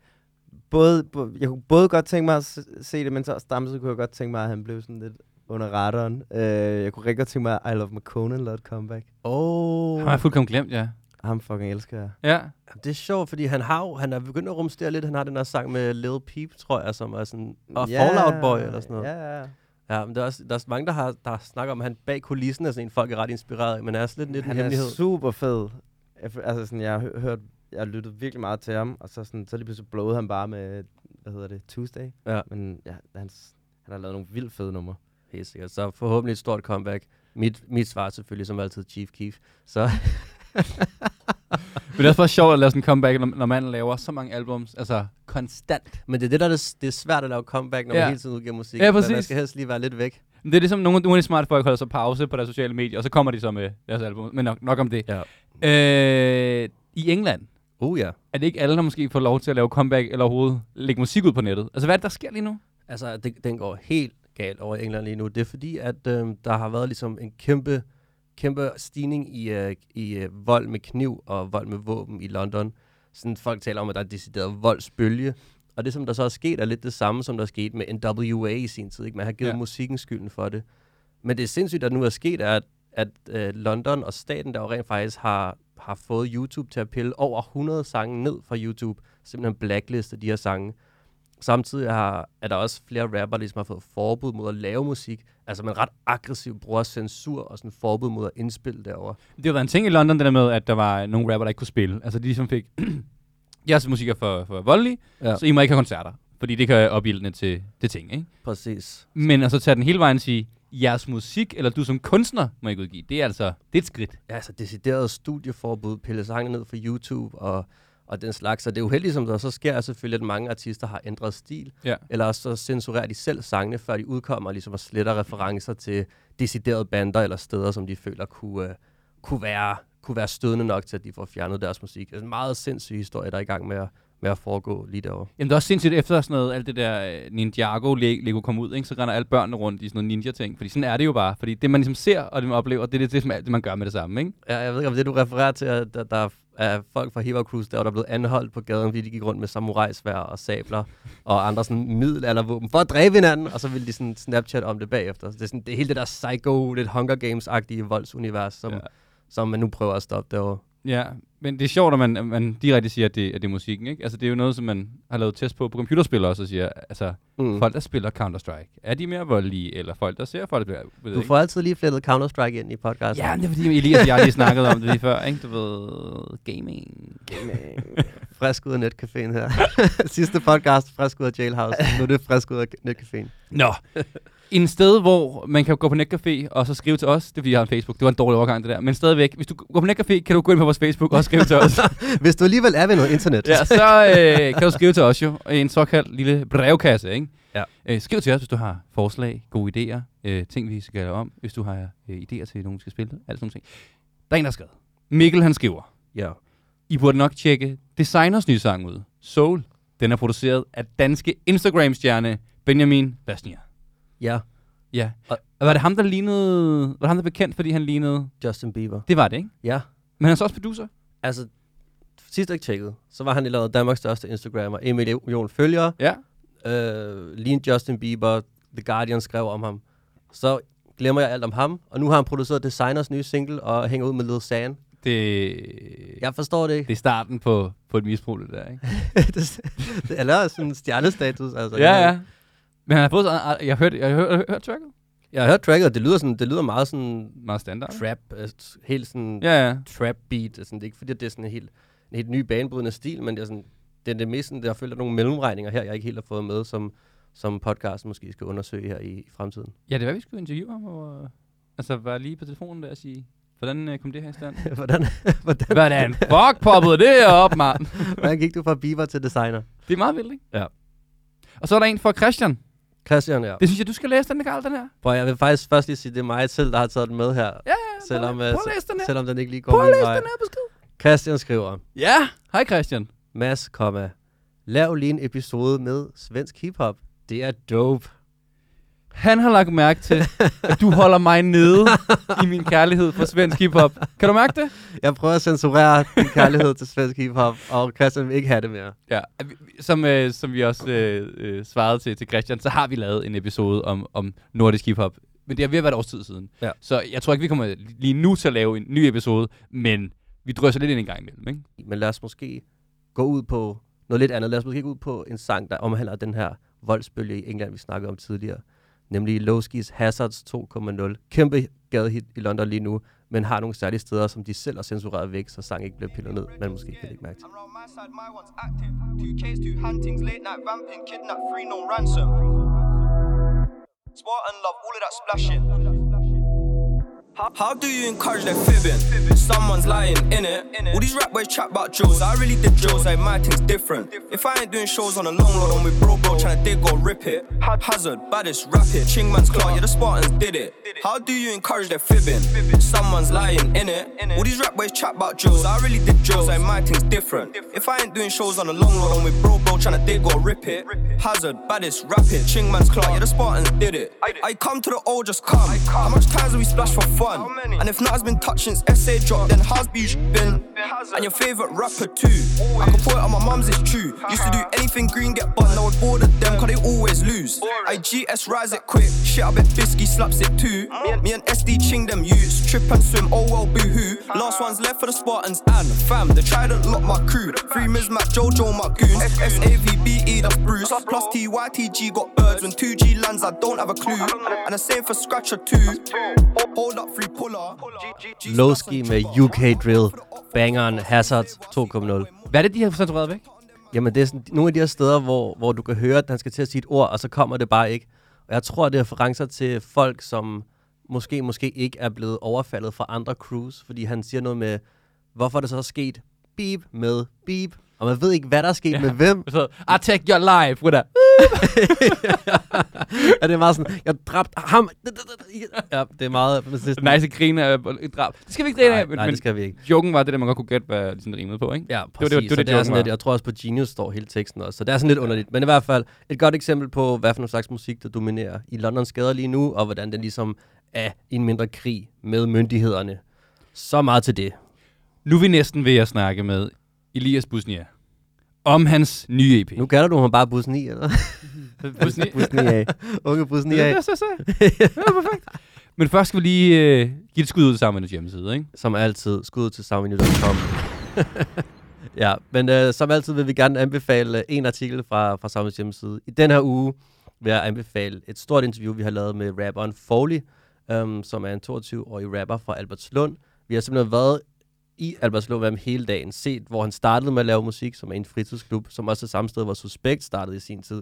Både, jeg kunne både godt tænke mig at se- se det, men så samtidig kunne jeg godt tænke mig, at han blev sådan lidt under radaren. Øh, jeg kunne rigtig godt tænke mig, at I Love McConan lavede et comeback. Åh. Han har jeg fuldkommen glemt, ja. Ham fucking elsker jeg. Ja, Det er sjovt, fordi han har jo, han er begyndt at rumstere lidt. Han har den der sang med Lil Peep, tror jeg, som er sådan, og Ja, Fallout Boy eller sådan noget. Ja, ja. Ja, men der er, også, der er mange, der har der snakker om, at han bag kulissen er sådan en, folk er ret inspireret men er også lidt, lidt en Han er hemmelighed. super fed. Jeg, altså sådan, jeg har hø- hørt, jeg har lyttet virkelig meget til ham, og så, sådan, så lige pludselig blowede han bare med, hvad hedder det, Tuesday. Ja. Men ja, han, han har lavet nogle vildt fede numre. Helt sikkert. Så forhåbentlig et stort comeback. Mit, mit svar selvfølgelig som altid Chief Keef. Så [laughs] Men det er også bare sjovt at lave sådan en comeback, når, når man laver så mange albums, altså konstant. Men det er det, der er, det, det er svært at lave comeback, når ja. Man hele tiden udgiver musik. Ja, præcis. Man skal helst lige være lidt væk. Men Det er ligesom nogle, nogle af de smarte folk holder så pause på deres sociale medier, og så kommer de så med deres album. Men nok, nok om det. Ja. Øh, I England, Uh, ja. er det ikke alle, der måske får lov til at lave comeback eller overhovedet lægge musik ud på nettet? Altså, hvad er det, der sker lige nu? Altså, det, den går helt galt over England lige nu. Det er fordi, at øh, der har været ligesom en kæmpe, kæmpe stigning i, øh, i øh, vold med kniv og vold med våben i London. Sådan folk taler om, at der er decideret voldsbølge. Og det, som der så er sket, er lidt det samme, som der er sket med NWA i sin tid. Ikke? Man har givet Ja. musikken skylden for det. Men det er sindssygt, at nu er sket, er, at, at øh, London og staten, der jo rent faktisk har, har fået YouTube til at pille over 100 sange ned fra YouTube. Simpelthen blackliste de her sange. Samtidig har, er der også flere rapper, der ligesom har fået forbud mod at lave musik. Altså man ret aggressivt bruger censur og sådan forbud mod at indspille derover. Det har været en ting i London, det der med, at der var nogle rapper, der ikke kunne spille. Altså, de ligesom fik... [clears throat] Jeres musik er for, for voldelig, ja. Så I må ikke have koncerter. Fordi det kan opildne til, til ting, ikke? Præcis. Men at så tage den hele vejen og sige, jeres musik, eller du som kunstner, må ikke udgive. Det er altså det er et skridt. Ja, altså decideret studieforbud, pille sange ned fra YouTube og, og den slags. Så det er uheldigt, som der så sker, er selvfølgelig, at mange artister har ændret stil. Ja. Eller så censurerer de selv sangene, før de udkommer, ligesom og sletter referencer til deciderede bander eller steder, som de føler kunne, uh, kunne, være, kunne være stødende nok til, at de får fjernet deres musik. Det er en meget sindssyg historie, der er i gang med at, med at foregå lige derovre. Jamen det er også sindssygt efter sådan noget, alt det der øh, Ninjago Le- Lego kom ud, ikke? så render alle børnene rundt i sådan noget ninja-ting. Fordi sådan er det jo bare. Fordi det, man ligesom ser og det, man oplever, det er det, det, det, man gør med det samme, ikke? Ja, jeg ved ikke, om det du refererer til, at der, der er folk fra Hero Cruise, der, der er blevet anholdt på gaden, fordi de gik rundt med samurajsvær og sabler og andre sådan middelaldervåben for at dræbe hinanden, og så ville de sådan Snapchat om det bagefter. Så det er, sådan, det er hele det der psycho, lidt Hunger Games-agtige voldsunivers, som, ja. som man nu prøver at stoppe derovre. Ja, men det er sjovt, at man, at man direkte siger, at det, at det er musikken, ikke? Altså det er jo noget, som man har lavet test på på computerspil også, og siger, altså Mm. folk, der spiller Counter-Strike, er de mere voldelige, eller folk, der ser folk, der ved Du ikke? får altid lige flettet Counter-Strike ind i podcasten. Ja, men det er fordi Elias og jeg lige snakkede om det lige før, ikke? Du ved, gaming. Frisk ud af netcaféen her. [laughs] Sidste podcast, frisk ud af Jailhouse. Nu er det frisk ud af netcaféen. Nå, en sted, hvor man kan gå på netcafé og så skrive til os. Det er fordi, jeg har en Facebook. Det var en dårlig overgang, det der. Men stadigvæk, hvis du går på netcafé, kan du gå ind på vores Facebook og skrive til os. [laughs] Hvis du alligevel er ved noget internet. ja, så øh, kan du skrive til os jo. I en såkaldt lille brevkasse, ikke? Ja. Øh, skriv til os, hvis du har forslag, gode idéer, øh, ting, vi skal gøre om. Hvis du har øh, idéer til, nogen skal spille. Alt sådan ting. Der er en, der skrevet. Mikkel, han skriver. ja. I burde nok tjekke Designers nye sang ud. Soul. Den er produceret af danske Instagram-stjerne Benjamin Basnier. Ja, Ja. Og- Og var det ham, der lignede... Var det ham, der blev kendt, fordi han lignede... Justin Bieber. Det var det, ikke? Ja, Men han er så også producer. Altså, sidst jeg tjekkede, så var han lavet Danmarks største Instagrammer. En million følgere. Ja. Øh, lige Justin Bieber. The Guardian skrev om ham. Så glemmer jeg alt om ham. Og nu har han produceret Designers nye single og hænger ud med Lil San. Det, Jeg forstår det ikke. det er starten på, på et misbrug, det der, ikke? det, [laughs] det er sådan en stjernestatus. Altså. ja, ja. Men han har fået sådan... Jeg har hørt, jeg har hørt, jeg har hørt tracket. Jeg har hørt tracket, og det lyder, sådan, det lyder meget sådan Meget standard. trap, øh, helt sådan Ja, ja. trap beat. Sådan, det er ikke fordi, det er sådan en helt, en helt ny banebrydende stil, men det er sådan, det er det mest sådan, jeg føler nogle mellemregninger her, jeg ikke helt har fået med, som, som podcasten måske skal undersøge her i, i fremtiden. Ja, det var, vi skulle interviewe ham. Og, altså, var lige på telefonen der og sige... Hvordan øh, kom det her i stand? [laughs] hvordan, [laughs] hvordan, Hvordan fuck poppede det op, mand? [laughs] hvordan gik du fra Bieber til designer? Det er meget vildt, ikke? Ja. Og så er der en for Christian. Christian, ja. Det synes jeg, du skal læse den, Karl, den her. Prøv, jeg vil faktisk først lige sige, det er mig selv, der har taget den med her, Ja, ja. selvom, prøv, øh, prøv at læse den her. selvom den ikke lige går Prøv at læse den her besked. Christian skriver, Ja, hej Christian. Mads, komma, lav lige en episode med svensk hiphop. Det er dope. Han har lagt mærke til, at du holder mig nede i min kærlighed for svensk hiphop. Kan du mærke det? Jeg prøver at censurere din kærlighed til svensk hiphop, og Christian vil ikke have det mere. Ja, vi- som, øh, som vi også øh, øh, svarede til, til Christian, så har vi lavet en episode om, om nordisk hiphop. Men det har ved at være et års tid siden. Ja. Så jeg tror ikke, vi kommer lige nu til at lave en ny episode, men vi drøser lidt ind en gang imellem, ikke? Men lad os måske gå ud på noget lidt andet. Lad os måske gå ud på en sang, der omhandler den her voldsbølge i England, vi snakkede om tidligere. Nemlig Lowskis Hazards 2.0. Kæmpe gadehit i London lige nu, men har nogle særlige steder, som de selv har censureret væk, så sang ikke bliver pillet ned, man måske kan lægge mærke til. And love, all of that splashing. How do you encourage their fibbing? Someone's lying in it. All these rap boys chat about drills. I really did drills, like my thing's different. If I ain't doing shows on a long road, I'm with bro bro trying to dig or rip it. Hazard, baddest, rapid. Chingman's claw, yeah, the Spartans did it. How do you encourage their fibbing? Someone's lying in it. All these rap boys chat about drills. I really did drills, like my thing's different. If I ain't doing shows on a long road, I'm with bro bro trying to dig or rip it. Hazard, baddest, rapid. Chingman's claw, yeah, the Spartans did it. I come to the O, just come. How much times have we splashed for fun? And if not has been touched since SA dropped, then how's be been? And your favorite rapper too. I can put it on my mum's, it's true. Used to do anything green, get bun. Now I bored of them, cause they always lose. IGS rise it quick. Shit, I bet Fisky slaps it too. Me and SD ching them use. Trip and swim, oh well, boo hoo. Last one's left for the Spartans and fam. They tried to lock my crew. Three Free Mizmac, Jojo, my goons. SAVBE, that's Bruce. Plus TYTG got birds. When 2G lands, I don't have a clue. And the same for Scratcher too. Hold up, free puller. Lowski med UK Drill, bangeren Hazard 2.0. Hvad er det, de har censureret væk? Jamen, det er sådan, nogle af de her steder, hvor, hvor du kan høre, at han skal til at sige et ord, og så kommer det bare ikke. Og jeg tror, det er referencer til folk, som måske, måske ikke er blevet overfaldet fra andre crews, fordi han siger noget med, hvorfor er det så sket beep med beep, og man ved ikke, hvad der er sket ja. med hvem. [laughs] Så, I take your life with a... [laughs] [laughs] Ja, det er meget sådan, jeg dræbte ham. Ja, det er meget... Nice grine af drab. Det skal vi ikke grine af, men, nej, det skal vi ikke. joken var det, der man godt kunne gætte, hvad de sådan rimede på, ikke? Ja, det, præcis. var det, så det, det er sådan lidt, var. jeg tror også på Genius står hele teksten også, så det er sådan lidt underligt. Men i hvert fald et godt eksempel på, hvad for slags musik, der dominerer i Londons gader lige nu, og hvordan den ligesom er i en mindre krig med myndighederne. Så meget til det. Nu er vi næsten ved at snakke med Elias Busnia om hans nye EP. Nu kalder du ham bare Bus 9, eller? [laughs] Busnia. [laughs] Bussen af. Unge Bus 9 Ja, af, det er så Ja, perfekt. Men først skal vi lige øh, give et skud ud til Sammenhængens hjemmeside, ikke? som altid. Skud til soundmenu.com. [laughs] ja, men øh, som altid vil vi gerne anbefale øh, en artikel fra, fra Soundmenu hjemmeside. I den her uge vil jeg anbefale et stort interview, vi har lavet med rapperen Foley, øhm, som er en 22-årig rapper fra Albertslund. Vi har simpelthen været i Albertslund med hele dagen, set hvor han startede med at lave musik, som er en fritidsklub, som også er samme sted, hvor Suspekt startede i sin tid.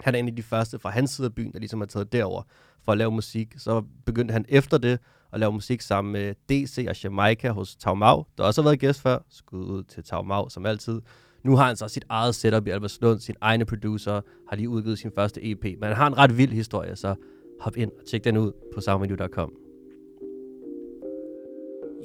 Han er en af de første fra hans side af byen, der ligesom har taget derover for at lave musik. Så begyndte han efter det at lave musik sammen med DC og Jamaica hos Tau Mau, der også har været gæst før. Skud ud til Tau Mau, som altid. Nu har han så sit eget setup i Albertslund, sin egne producer, har lige udgivet sin første EP. Men han har en ret vild historie, så hop ind og tjek den ud på soundmenu.com.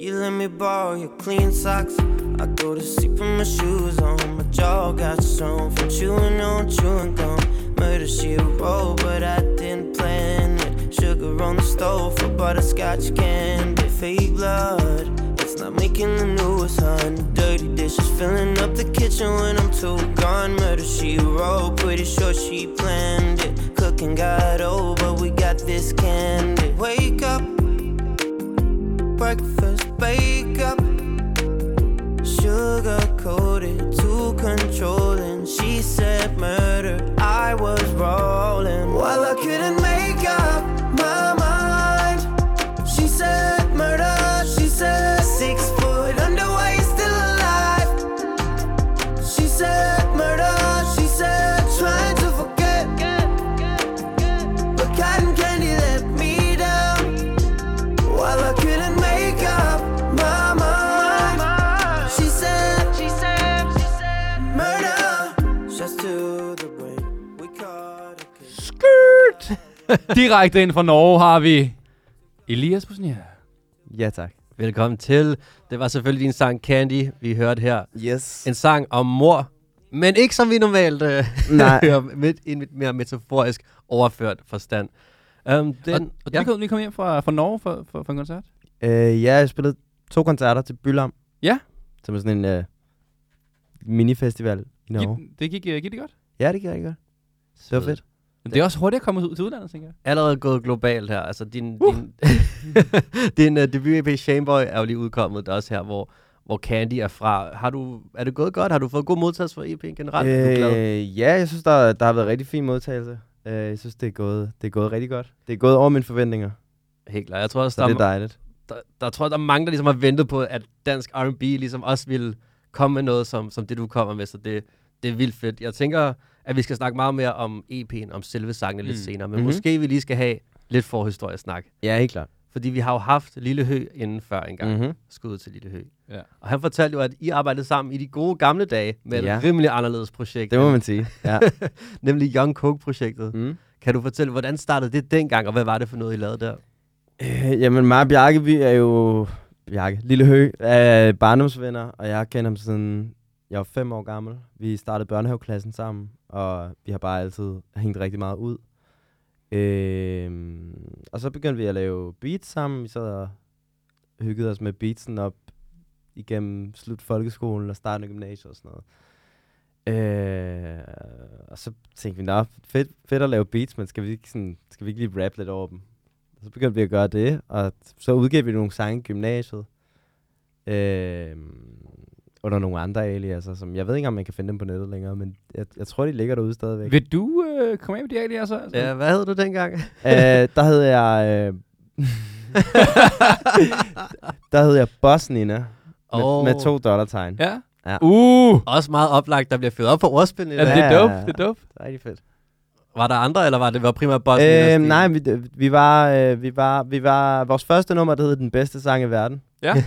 You let me borrow your clean socks. I go to sleep with my shoes on. My jaw got strong from chewing on chewing gum. Murder she wrote, but I didn't plan it. Sugar on the stove for butterscotch candy. Fake blood, it's not making the newest honey. Dirty dishes filling up the kitchen when I'm too gone. Murder she wrote, pretty sure she planned it. Cooking got old, but we got this candy. Wake up breakfast, bake up. Sugar coated, too controlling. She said [laughs] Direkte ind fra Norge har vi Elias Busnia. Ja, tak. Velkommen til. Det var selvfølgelig din sang Candy, vi hørte her. Yes. En sang om mor, men ikke som vi normalt øh, [laughs] Nej. hører, med en lidt mere metaforisk overført forstand. Um, den, Og, og ja. du kom lige kom hjem fra, fra Norge for, for, for en koncert. Øh, ja, jeg spillede to koncerter til Bylam. Ja. Som er sådan en øh, minifestival i Norge. Gik, det gik, uh, gik det godt? Ja, det gik rigtig godt. Det var fedt. Men det er også hurtigt at komme ud til udlandet, tænker jeg. allerede gået globalt her. Altså, din, uh. din, [laughs] din uh, debut-EP Shameboy er jo lige udkommet. Der er også her, hvor, hvor Candy er fra. Har du, er det gået godt? Har du fået god modtagelse for EP'en generelt? Er du glad? Øh, ja, jeg synes, der, der har været rigtig fin modtagelse. Øh, jeg synes, det er, gået, det er gået rigtig godt. Det er gået over mine forventninger, Helt klart. Jeg tror også, så der, det er dejligt. der, der, tror jeg, der er mange, der ligesom har ventet på, at dansk R&B ligesom også vil komme med noget, som, som det, du kommer med. Så det, det er vildt fedt. Jeg tænker, at vi skal snakke meget mere om EP'en, om selve sangene mm. lidt senere. Men Mhm. mm-hmm. måske vi lige skal have lidt forhistorie snak. Ja, helt klart. Fordi vi har jo haft Lille Hø inden før engang. Mm-hmm. Mhm. Skud til Lille Hø. Ja. Og han fortalte jo, at I arbejdede sammen i de gode gamle dage med Ja. et rimelig anderledes projekt. Det må man sige. Ja. [laughs] Nemlig Young Coke-projektet. Mm. Mm. Kan du fortælle, hvordan startede det dengang, og hvad var det for noget, I lavede der? Øh, jamen, mig og Bjarke, vi er jo... Bjarke, Lille Hø, er barndomsvenner, og jeg kendt ham siden jeg var fem år gammel. Vi startede børnehaveklassen sammen, og vi har bare altid hængt rigtig meget ud. Øh, og så begyndte vi at lave beats sammen. Vi sad og hyggede os med beatsen op igennem slut folkeskolen og starten af gymnasiet og sådan noget. Øh, og så tænkte vi, nå, fedt, fedt at lave beats, men skal vi ikke, sådan, skal vi ikke lige rap lidt over dem? Og så begyndte vi at gøre det, og så udgav vi nogle sange i gymnasiet. Øh, under nogle andre aliaser, som jeg ved ikke, om man kan finde dem på nettet længere, men jeg, jeg tror, de ligger derude stadigvæk. Vil du øh, komme af med de aliaser? Altså? Ja, hvad hed du dengang? [laughs] øh, der hed jeg... Øh, [laughs] der hed jeg Boss Nina, med, Åh. med to dollartegn. Ja? Ja. Uh! Også meget oplagt, der bliver fyret op for ordspil i Ja, dag. det er dope, det er dope. Det er rigtig fedt. Var der andre, eller var det var primært bossen? Øh, nej, vi, vi, var, øh, vi, var, vi var... Vores første nummer, der hed Den Bedste Sang i Verden. Ja. [laughs]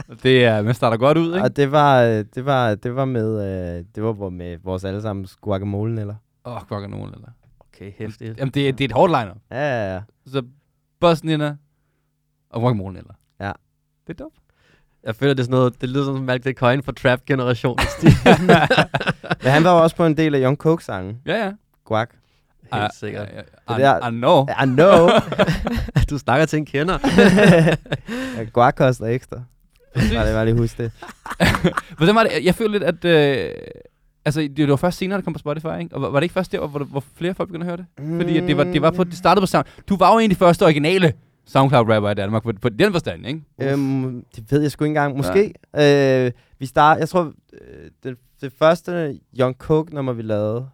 [laughs] det er, man starter godt ud, ikke? Og det var, øh, det var, det var med, øh, det var hvor- med vores allesammens guacamole, eller? Åh, oh, guacamole, eller? Okay, hæftigt. Jamen, det, er- det er et hårdt liner. Ja, ja, ja. Så Bosnien og guacamole, eller? Ja. Det er dope. Jeg føler, det er sådan noget, det lyder som Malk the Coin for trap-generationen. [laughs] [laughs] Men han var jo også på en del af Young Coke-sangen. Ja, ja. Guac. Helt sikkert. I, I, Det I, der- I know. I know. du snakker til en kender. Guac koster ekstra. Bare det var lige huske det. [laughs] Hvordan var det? Jeg føler lidt, at... Øh, altså, det, det var først senere, det kom på Spotify, ikke? Og var, var det ikke først der, hvor, hvor flere folk begyndte at høre det? Fordi at det, var, det var på, det startede på Sound. Du var jo en af de første originale SoundCloud-rapper i Danmark, på, på den forstand, ikke? Øhm, det ved jeg sgu ikke engang. Måske. Ja. Øh, vi start, jeg tror, øh, det, det første Young Coke nummer, vi lavede,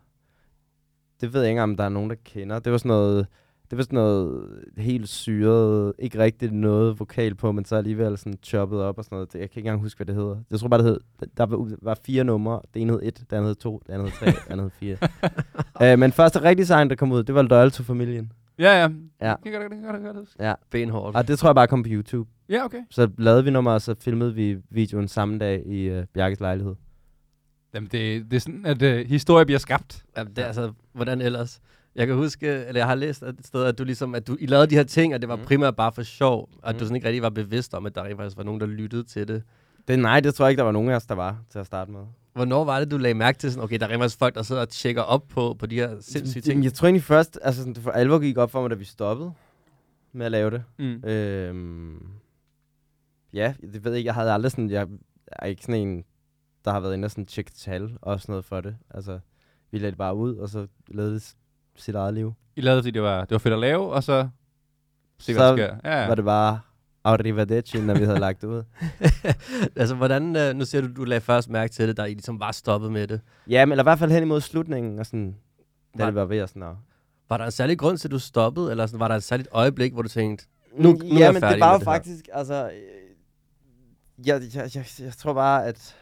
det ved jeg ikke, om der er nogen, der kender. Det var sådan noget, det var sådan noget helt syret, ikke rigtig noget vokal på, men så alligevel sådan choppet op og sådan noget. Det- Jeg kan ikke engang huske, hvad det hedder. Jeg tror bare, det hed, der var, var fire numre. Det ene hed et, det andet hed to, det andet hed tre, det andet hed fire. [laughs] øh, men første rigtige sang, der kom ud, det var Loyal to Familien. Ja, ja. Ja. Det kan godt- det godt. Ja. Benhårdt. Og det tror jeg bare kom på YouTube. Ja, okay. Så lavede vi nummer, og så filmede vi videoen samme dag i uh, Bjarkes lejlighed. Jamen, det, det er sådan, at øh, historie bliver skabt. Jamen, det er altså, hvordan ellers? Jeg kan huske, eller jeg har læst et sted, at du ligesom, at du, I lavede de her ting, og det var Mm. primært bare for sjov, at Mm. du sådan ikke rigtig var bevidst om, at der rent faktisk var nogen, der lyttede til det. Det, nej, det tror jeg ikke, der var nogen af os, der var til at starte med. Hvornår var det, du lagde mærke til sådan, okay, der er rent faktisk folk, der sidder og tjekker op på, på de her sindssyge ting? Jeg tror egentlig først, altså sådan, det for alvor gik op for mig, da vi stoppede med at lave det. Mm. Øhm, ja, det ved jeg ikke, jeg havde aldrig sådan, jeg er ikke sådan en, der har været inde og sådan tjekke tal og sådan noget for det. Altså, vi lagde det bare ud, og så lavede det sit eget liv. I lavede det, fordi det var, det var fedt at lave, og så se, hvad Så der sker. Ja, ja. Var det bare arrivederci, når vi havde lagt det ud. [laughs] altså, hvordan, øh, nu ser du, du lagde først mærke til det, da I ligesom var stoppet med det. Ja, men eller i hvert fald hen imod slutningen, og sådan, da Var- det var ved at sådan at Var der en særlig grund til, at du stoppede, eller sådan, var der et særligt øjeblik, hvor du tænkte, nu, nu er ja, jeg men færdig det var med jo det her? faktisk, altså... øh, Jeg, jeg, jeg, jeg tror bare, at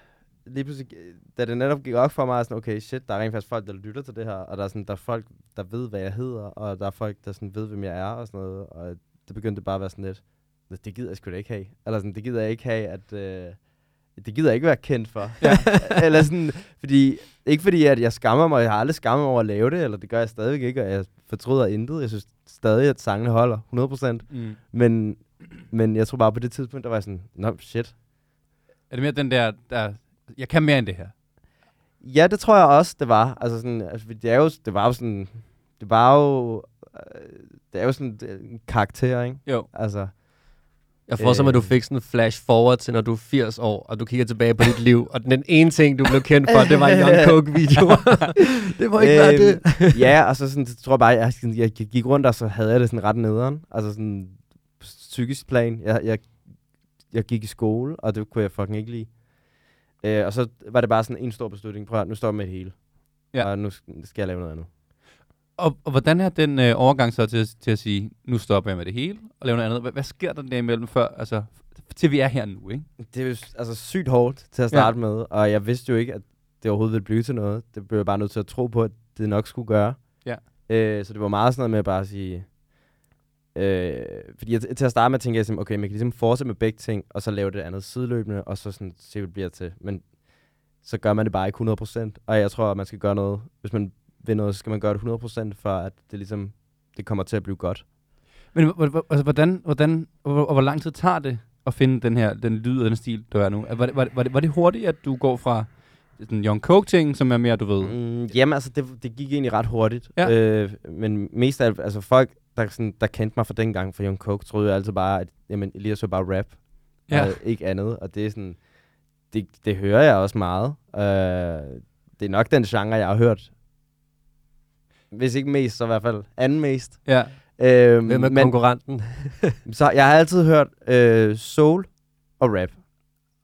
lige pludselig, øh, da det netop gik op for mig, sådan, okay, shit, der er rent faktisk folk, der lytter til det her, og der er, sådan, der er folk, der ved, hvad jeg hedder, og der er folk, der sådan ved, hvem jeg er, og sådan noget, og det begyndte bare at være sådan lidt, "Nå, det gider jeg sgu da ikke have. Eller sådan, det gider jeg ikke have, at... Øh, det gider jeg ikke være kendt for. Ja. [laughs] eller sådan, fordi, ikke fordi, at jeg skammer mig, jeg har aldrig skammet mig over at lave det, eller det gør jeg stadigvæk ikke, og jeg fortryder intet. Jeg synes stadig, at sangene holder 100%. Mm. Men, men jeg tror bare på det tidspunkt, der var jeg sådan, nå shit. Er det mere den der, der, jeg kan mere end det her? Ja, det tror jeg også, det var. Altså sådan, altså, det, er jo, det var jo sådan, det var jo, øh, det er jo sådan en karakter, ikke? Jo. Altså, Jeg forestiller mig, at du Øh. fik sådan en flash forward til, når du er 80 år, og du kigger tilbage på dit liv, og den ene ting, du blev kendt for, det var en Young Coke-video. [laughs] det må ikke være det. [laughs] Ja, og så sådan, så tror jeg bare, jeg, jeg gik rundt, og så havde jeg det sådan ret nederen. Altså sådan, psykisk plan. Jeg, jeg, jeg gik i skole, og det kunne jeg fucking ikke lide. Øh, og så var det bare sådan en stor beslutning. Prøv at, nu står jeg med det hele. Ja. Og nu sk- skal jeg lave noget andet. Og, og hvordan er den øh, overgang så til, til at sige, nu stopper jeg med det hele, og lave noget andet? Hvad, hvad sker der derimellem før, altså, til vi er her nu, ikke? Det er jo altså sygt hårdt til at starte ja. med, og jeg vidste jo ikke, at det overhovedet ville blive til noget. Det blev jeg bare nødt til at tro på, at det nok skulle gøre. Ja. Øh, så det var meget sådan noget med at bare sige, Øh, fordi jeg, til at starte med tænkte jeg simpelthen, okay, man kan ligesom fortsætte med begge ting, og så lave det andet sideløbende, og så sådan se, hvad det bliver til. Men så gør man det bare ikke 100%. Og jeg tror, at man skal gøre noget, hvis man vil noget, så skal man gøre det 100%, for at det ligesom, det kommer til at blive godt. Men altså, hvordan, hvordan, og hvor, hvor lang tid tager det at finde den her, den lyd og den stil, du er nu? Var det, var, det, var, det, var det hurtigt, at du går fra den Young Coke-ting, som er mere, du ved... Mm, jamen altså, det, det gik egentlig ret hurtigt. Ja. Øh, men mest af alt, altså folk, der, sådan, der kendte mig fra dengang fra Young Coke, troede jo altid bare, at jamen, Elias var bare rap, Ja. og ikke andet. Og det er sådan, det, det hører jeg også meget. Øh, det er nok den genre, jeg har hørt. Hvis ikke mest, så i hvert fald anden mest. Ja. Øh, Hvem er konkurrenten? [laughs] så jeg har altid hørt øh, soul og rap.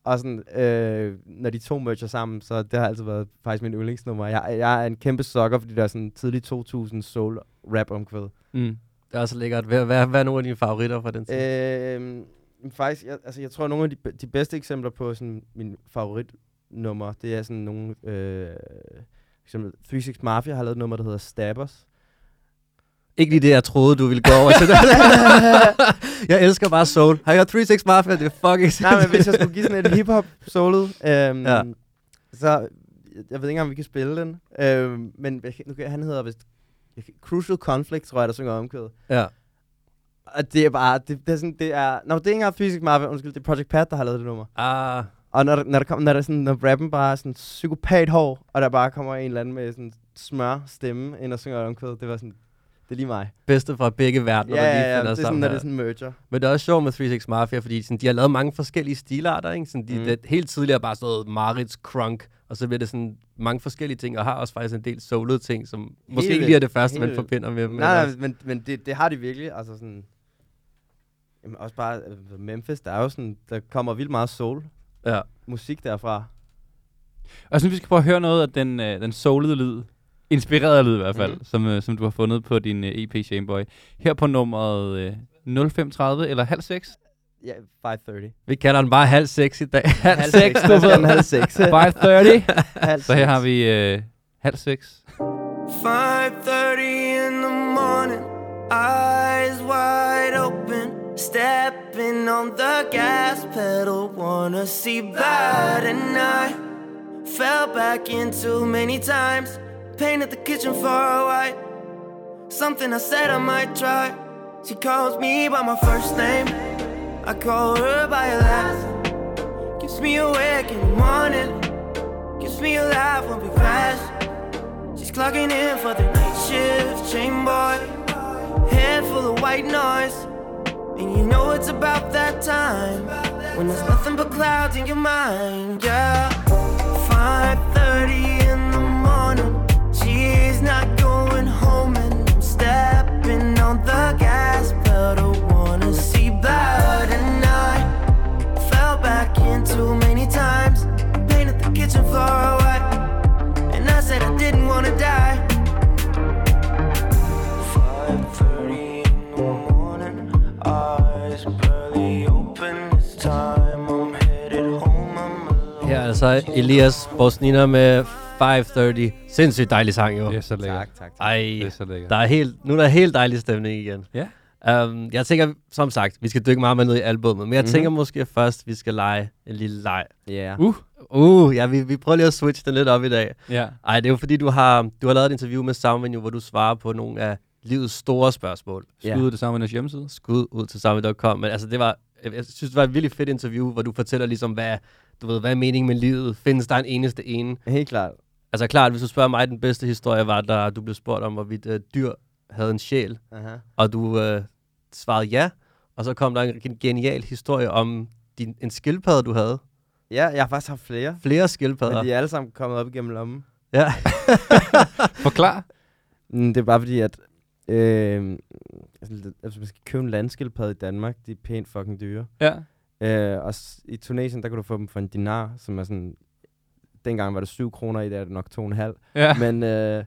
Og sådan, øh, når de to merger sammen, så det har altid været faktisk min yndlingsnummer. Jeg, jeg er en kæmpe sokker, fordi der er sådan tidlig 2000 soul rap omkvæd. Mm. Det er også lækkert. Hvad, hvad, hvad er nogle af dine favoritter fra den tid? Øh, faktisk, jeg, altså, jeg tror, at nogle af de, de bedste eksempler på sådan, min favoritnummer, det er sådan nogle... Øh, eksempel 36 Mafia har lavet et nummer, der hedder Stabbers. Ikke lige det, jeg troede, du ville gå over til. [laughs] jeg elsker bare soul. Har jeg hørt 36 Mafia? Det er fucking Nej, men hvis jeg skulle give sådan et hip-hop solo, øhm, Ja. så... Jeg ved ikke engang, om vi kan spille den. Øhm, men nu kan, han hedder vist... Crucial Conflict, tror jeg, der synger omkvædet. Ja. Og det er bare... Det, det er sådan, det er... Nå, det er ikke engang Physics Mafia, undskyld, det er Project Pat, der har lavet det nummer. Ah, Og når, når der kommer, når der er sådan, når rappen bare er sådan psykopat hård, og der bare kommer en eller anden med sådan smør stemme ind og synger omkvædet, det var sådan... Det er lige mig. bedste fra begge verdener, Ja, der lige ja, ja, finder det er sådan, når det er sådan merger. Men det er også sjovt med 36 Mafia, fordi sådan, de har lavet mange forskellige stilarter. Ikke? Sådan, de, mm. det, helt tidligere bare sådan noget Marits Crunk, og så bliver det sådan mange forskellige ting, og har også faktisk en del soulede ting, som måske ikke lige er det første, Helt man forbinder med dem. Nej, nej, men, men det, det har de virkelig. Altså sådan, jamen også bare øh, Memphis, der er jo sådan, der kommer vildt meget soul Ja. musik derfra. Og jeg synes, vi skal prøve at høre noget af den, øh, den soulede lyd. Inspirerede lyd i hvert fald, mm. som, øh, som du har fundet på din øh, EP Shameboy. Her på nummeret øh, 0530 eller halv seks. Ja, 5.30. Vi kalder den bare halv seks i dag. [laughs] Halv seks, du Der skal ved. halv seks. [laughs] 530. [laughs] halv Så her seks. har vi øh, halv seks. 5:30 in the morning, eyes wide open, stepping on the gas pedal. Wanna see blood, and I fell back into many times. Painted the kitchen floor white. Something I said I might try. She calls me by my first name. I call her by her last. Keeps me awake in the morning. Keeps me alive when we crash. She's clocking in for the night shift, chain boy. Head full of white noise. And you know it's about that time when there's nothing but clouds in your mind, yeah. 5:30 in the morning, she's not going home, and I'm stepping on the gas pedal. Wanna see fell in too many times. Painted the kitchen floor white. And I said I didn't wanna die. 5:30 in the morning, eyes barely open. It's time I'm headed home. I'm. Her er altså Elias Bosnina med 530. Sindssygt dejlig sang, jo. Det er så lækkert. Tak, tak. tak. Ej, Det er så lækkert. der er helt, nu er der helt dejlig stemning igen. Ja. Um, jeg tænker, som sagt, vi skal dykke meget mere ned i albummet, men jeg Mhm. tænker måske først, vi skal lege en lille leg. Ja. Uh. Uh, ja, vi, vi prøver lige at switche den lidt op i dag. Ja. Ej, det er jo fordi, du har, du har lavet et interview med Soundvenue, hvor du svarer på nogle af livets store spørgsmål. Skud det sammen med hjemmeside. Skud ud til Soundvenue.com. Men altså, det var, jeg, jeg synes, det var et virkelig fedt interview, hvor du fortæller ligesom, hvad, du ved, hvad er meningen med livet? Findes der en eneste ene? Helt klart. Altså klart, hvis du spørger mig, den bedste historie var, da du blev spurgt om, hvorvidt uh, dyr havde en sjæl, Aha. og du uh, svarede ja, og så kom der en gen- genial historie om din, en skildpadde, du havde. Ja, jeg har faktisk haft flere. Flere Men skildpadder. de er alle sammen kommet op igennem lommen. Ja. [laughs] Forklar. Mm, det er bare fordi, at øh, altså, det- altså, man skal købe en landskildpadde i Danmark. De er pænt fucking dyre. Ja. Øh, og s- i Tunesien, der kan du få dem for en dinar, som er sådan... Dengang var det 7 kroner, i dag er det nok 2,5. Ja. Men øh,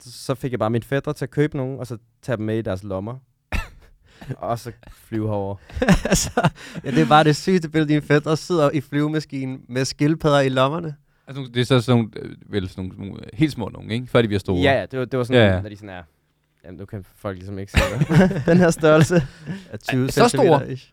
så- så fik jeg bare mine fædre til at købe nogen, og så tage dem med i deres lommer. [laughs] og så flyve herover. [laughs] altså, ja, det er bare det sygeste billede, dine fædre sidder i flyvemaskinen med skildpadder i lommerne. Altså, det er så sådan nogle, øh, vel sådan nogle, nogle øh, helt små nogle, ikke? Før de bliver store. Ja, ja, det var, det var sådan, Ja, ja, når de sådan er Jamen, nu kan folk ligesom ikke se det. [laughs] Den her størrelse. Er 20 Så stor? ish.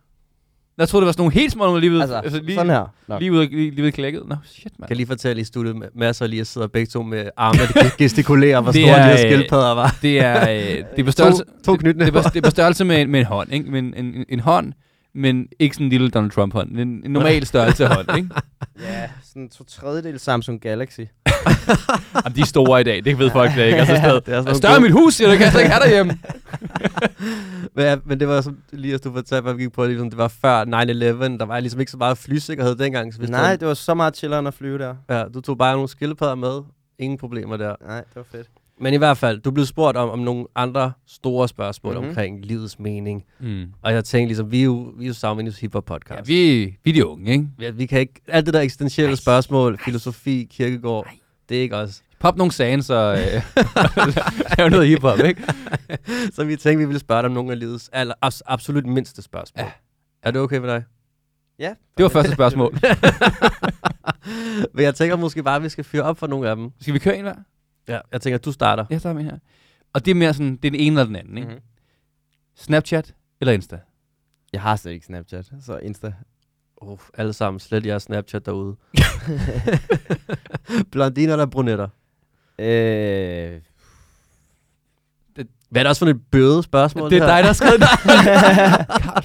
Jeg troede, det var sådan nogle helt små, nogle lige ved, Altså, altså, lige, sådan her. Nå. lige, ud, lige, lige ved klækket. Nå, shit, mand. Kan lige fortælle i studiet, masser lige sidder begge to med armene, der gestikulerer, hvor Det store de er, her øh, skildpadder var. Det er, øh, det er på størrelse, To, to det, det, er knytnæver. på, det er på størrelse med, med en hånd, ikke? Men en, en, en hånd, men ikke sådan en lille Donald Trump-hånd. En, en normal [laughs] størrelse hånd, ikke? Ja, sådan to tredjedel Samsung Galaxy. [laughs] Jamen, de er store i dag, det ved folk da ikke. Altså, stadig, Det er sådan nogle større end gode- mit hus, siger du, kan jeg slet ikke have derhjemme. [laughs] Men, ja, men det var som lige, at du fortalte, hvad vi gik på, ligesom, det var før 9-11. Der var ligesom ikke så meget flysikkerhed dengang. Så hvis Nej, du, det var så meget chilleren at flyve der. ja, du tog bare nogle skildpadder med. Ingen problemer der. Nej, det var fedt. Men i hvert fald, du blev spurgt om, om nogle andre store spørgsmål Mhm. mm-hmm. omkring livets mening. Mm. Og jeg tænkte ligesom, vi er jo, vi er jo Soundvenus Hip Hop Podcast. Ja, vi, vi er de unge, ikke? Ja, vi kan ikke... Alt det der eksistentielle spørgsmål, filosofi, kirkegård, det er ikke os. Pop nogle sands og øh, [laughs] [laughs] lave noget hiphop, ikke? [laughs] Så vi tænkte, vi ville spørge dig om nogle af livets aller, abs- absolut mindste spørgsmål. Ja. Er det okay med dig? Ja. Det var første spørgsmål. Men jeg tænker måske bare, at vi skal fyre op for nogle af dem. Skal vi køre en hver? Ja, jeg tænker, at du starter. Jeg starter med her. Og det er mere sådan, det er den ene eller den anden, ikke? Mhm. Snapchat eller Insta? Jeg har slet ikke Snapchat, så Insta. Uh, alle sammen, slet jeres Snapchat derude. [laughs] Blondiner eller brunetter? Øh, Hvad er det også for et bøde spørgsmål? Det er dig, der har skrevet det.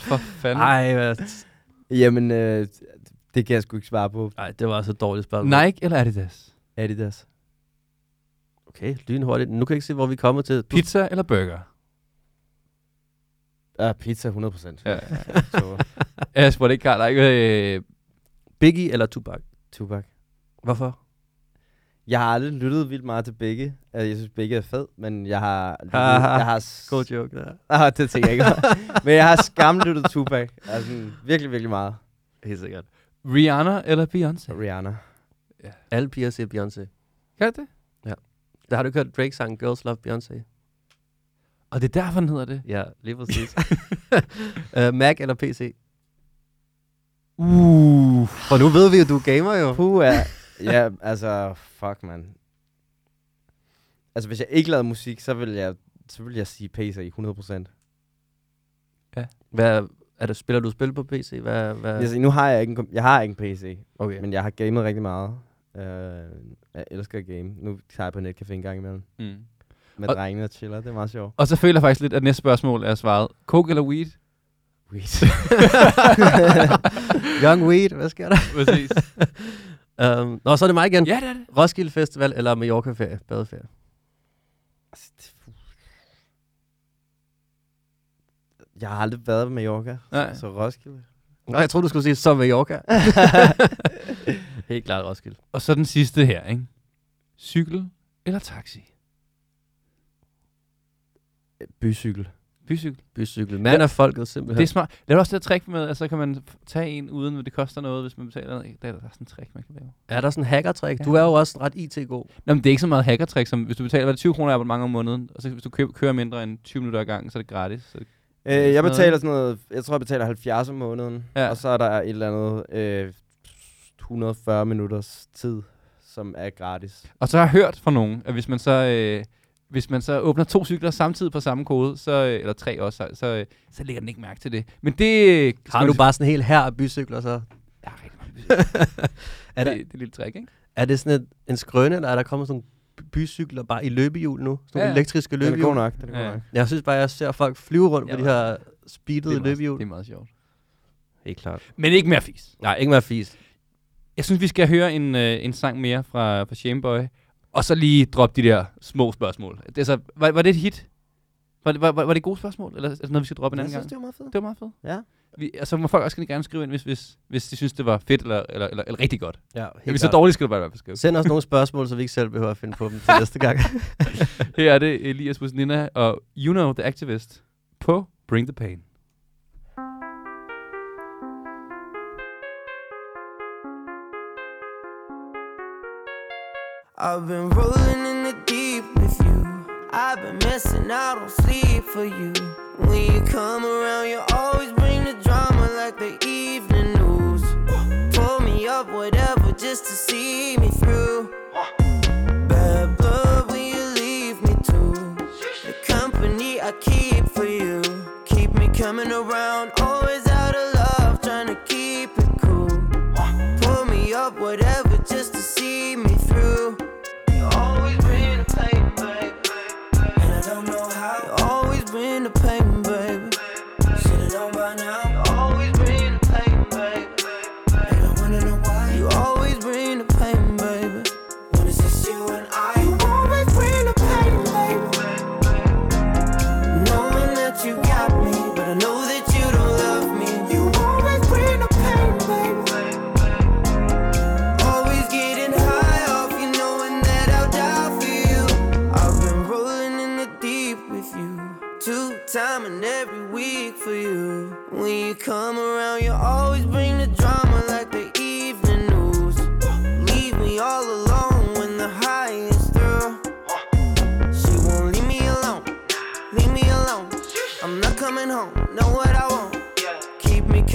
[laughs] For fanden. Nej, hvad? jamen, øh, det kan jeg sgu ikke svare på. Nej, det var også et dårligt spørgsmål. Nike eller Adidas? Adidas. Okay, lynhurtigt. Nu kan jeg ikke se, hvor vi er kommet til. Du, Pizza eller burger? Uh, pizza 100%. Ja. Så, [laughs] Jeg spurgte ikke, Karl. Der er ikke, øh, Biggie eller Tupac? Tupac. Hvorfor? Jeg har aldrig lyttet vildt meget til begge. Altså, jeg synes, begge er fed, men jeg har... Lyttet, jeg har s- God joke, der. [laughs] Ah, det tænker jeg ikke. Men jeg har skamlyttet Tupac. Altså, virkelig, virkelig meget. Helt sikkert. Rihanna eller Beyoncé? Rihanna. Alle piger siger Beyoncé. Kan det? Der har du ikke hørt Drake-sangen Girls Love Beyoncé? Og det er derfor, den hedder det. Ja, lige præcis. uh, [laughs] Mac eller PC? Uh. For nu ved vi jo, du er gamer jo. Puh, ja. ja, altså, fuck, man. Altså, hvis jeg ikke lavede musik, så ville jeg, så ville jeg sige PC 100%. Hvad, er det, spiller du spil på PC? Hvad, hvad? Altså, nu har jeg ikke en, jeg har ikke en PC, Okay. men jeg har gamet rigtig meget. Uh, jeg elsker at game. Nu tager jeg på netcafé en gang imellem. Mm. Med Og- drengene og chiller. Det er meget sjovt. Og så føler jeg faktisk lidt, at næste spørgsmål er svaret. Coke eller weed? Weed. [laughs] Young Weed, hvad sker der? Præcis. um, [laughs] nå, så er det mig igen. ja, det er det. Roskilde Festival eller Mallorca-ferie? Badeferie? Jeg har aldrig været på Mallorca, Nej. så, Roskilde. Nå, jeg troede, du skulle sige så Mallorca. [laughs] Helt klart Roskilde. Og så den sidste her, ikke? Cykel eller taxi? Bycykel. Bycykel. Bycykel. Man er folket simpelthen. Det er smart. Er også det trick med, at så kan man tage en uden, at det koster noget, hvis man betaler. Der er, der er sådan en trick, man kan lave. Er der sådan en hacker-trick? Ja. Du er jo også ret IT-god. Nå, men det er ikke så meget hackertrick, som hvis du betaler hvad er det, 20 kroner abonnement om måneden, og så hvis du køber, kører mindre end 20 minutter ad gangen, så er det gratis. Så Øh, jeg noget, betaler sådan noget, jeg tror, jeg betaler 70 om måneden. Ja. Og så er der et eller andet øh, 140 minutters tid, som er gratis. Og så har jeg hørt fra nogen, at hvis man så, øh, hvis man så åbner to cykler samtidig på samme kode, så, øh, eller tre også, så, så, øh, så lægger den ikke mærke til det. Men det... øh, Har skal du bare sådan en hel her af bycykler så? Ja, rigtig mange cykler. [laughs] Er det, det- det, er et lille trick, ikke? Er det sådan et, en skrøne, eller er der kommet sådan nogle bycykler bare i løbehjul nu? Sådan nogle Ja, ja. elektriske Den er god løbehjul? nok. Den er god Ja. nok. Jeg synes bare, jeg ser folk flyve rundt Ja, på de her speedede Det løbehjul. det er meget sjovt. Helt klart. Men ikke mere fis. Nej, ikke mere fis. Jeg synes, vi skal høre en, øh, en sang mere fra, fra Shameboy, og så lige droppe de der små spørgsmål. Det er så, var, var det et hit? Var det, var, var, var det et gode spørgsmål, eller er det noget, vi skal droppe en Jeg anden synes, gang? det var meget fedt. Det var meget fedt. Ja. Vi, altså må folk også gerne skrive ind, hvis, hvis, hvis de synes, det var fedt eller, eller, eller, eller rigtig godt. Ja, Helt hvis det er dårligt, skal du bare fald skrive. Send os nogle spørgsmål, så vi ikke selv behøver at finde på dem til næste gang. [laughs] Her er det Elias Busnina og You Know The Activist på Bring The Pain. I've been rolling in the deep with you. I've been missing out on sleep for you. When you come around, you always bring the drama like the evening news. Pull me up, whatever, just to see me through. Bad blood when you leave me too. The company I keep for you. Keep me coming around.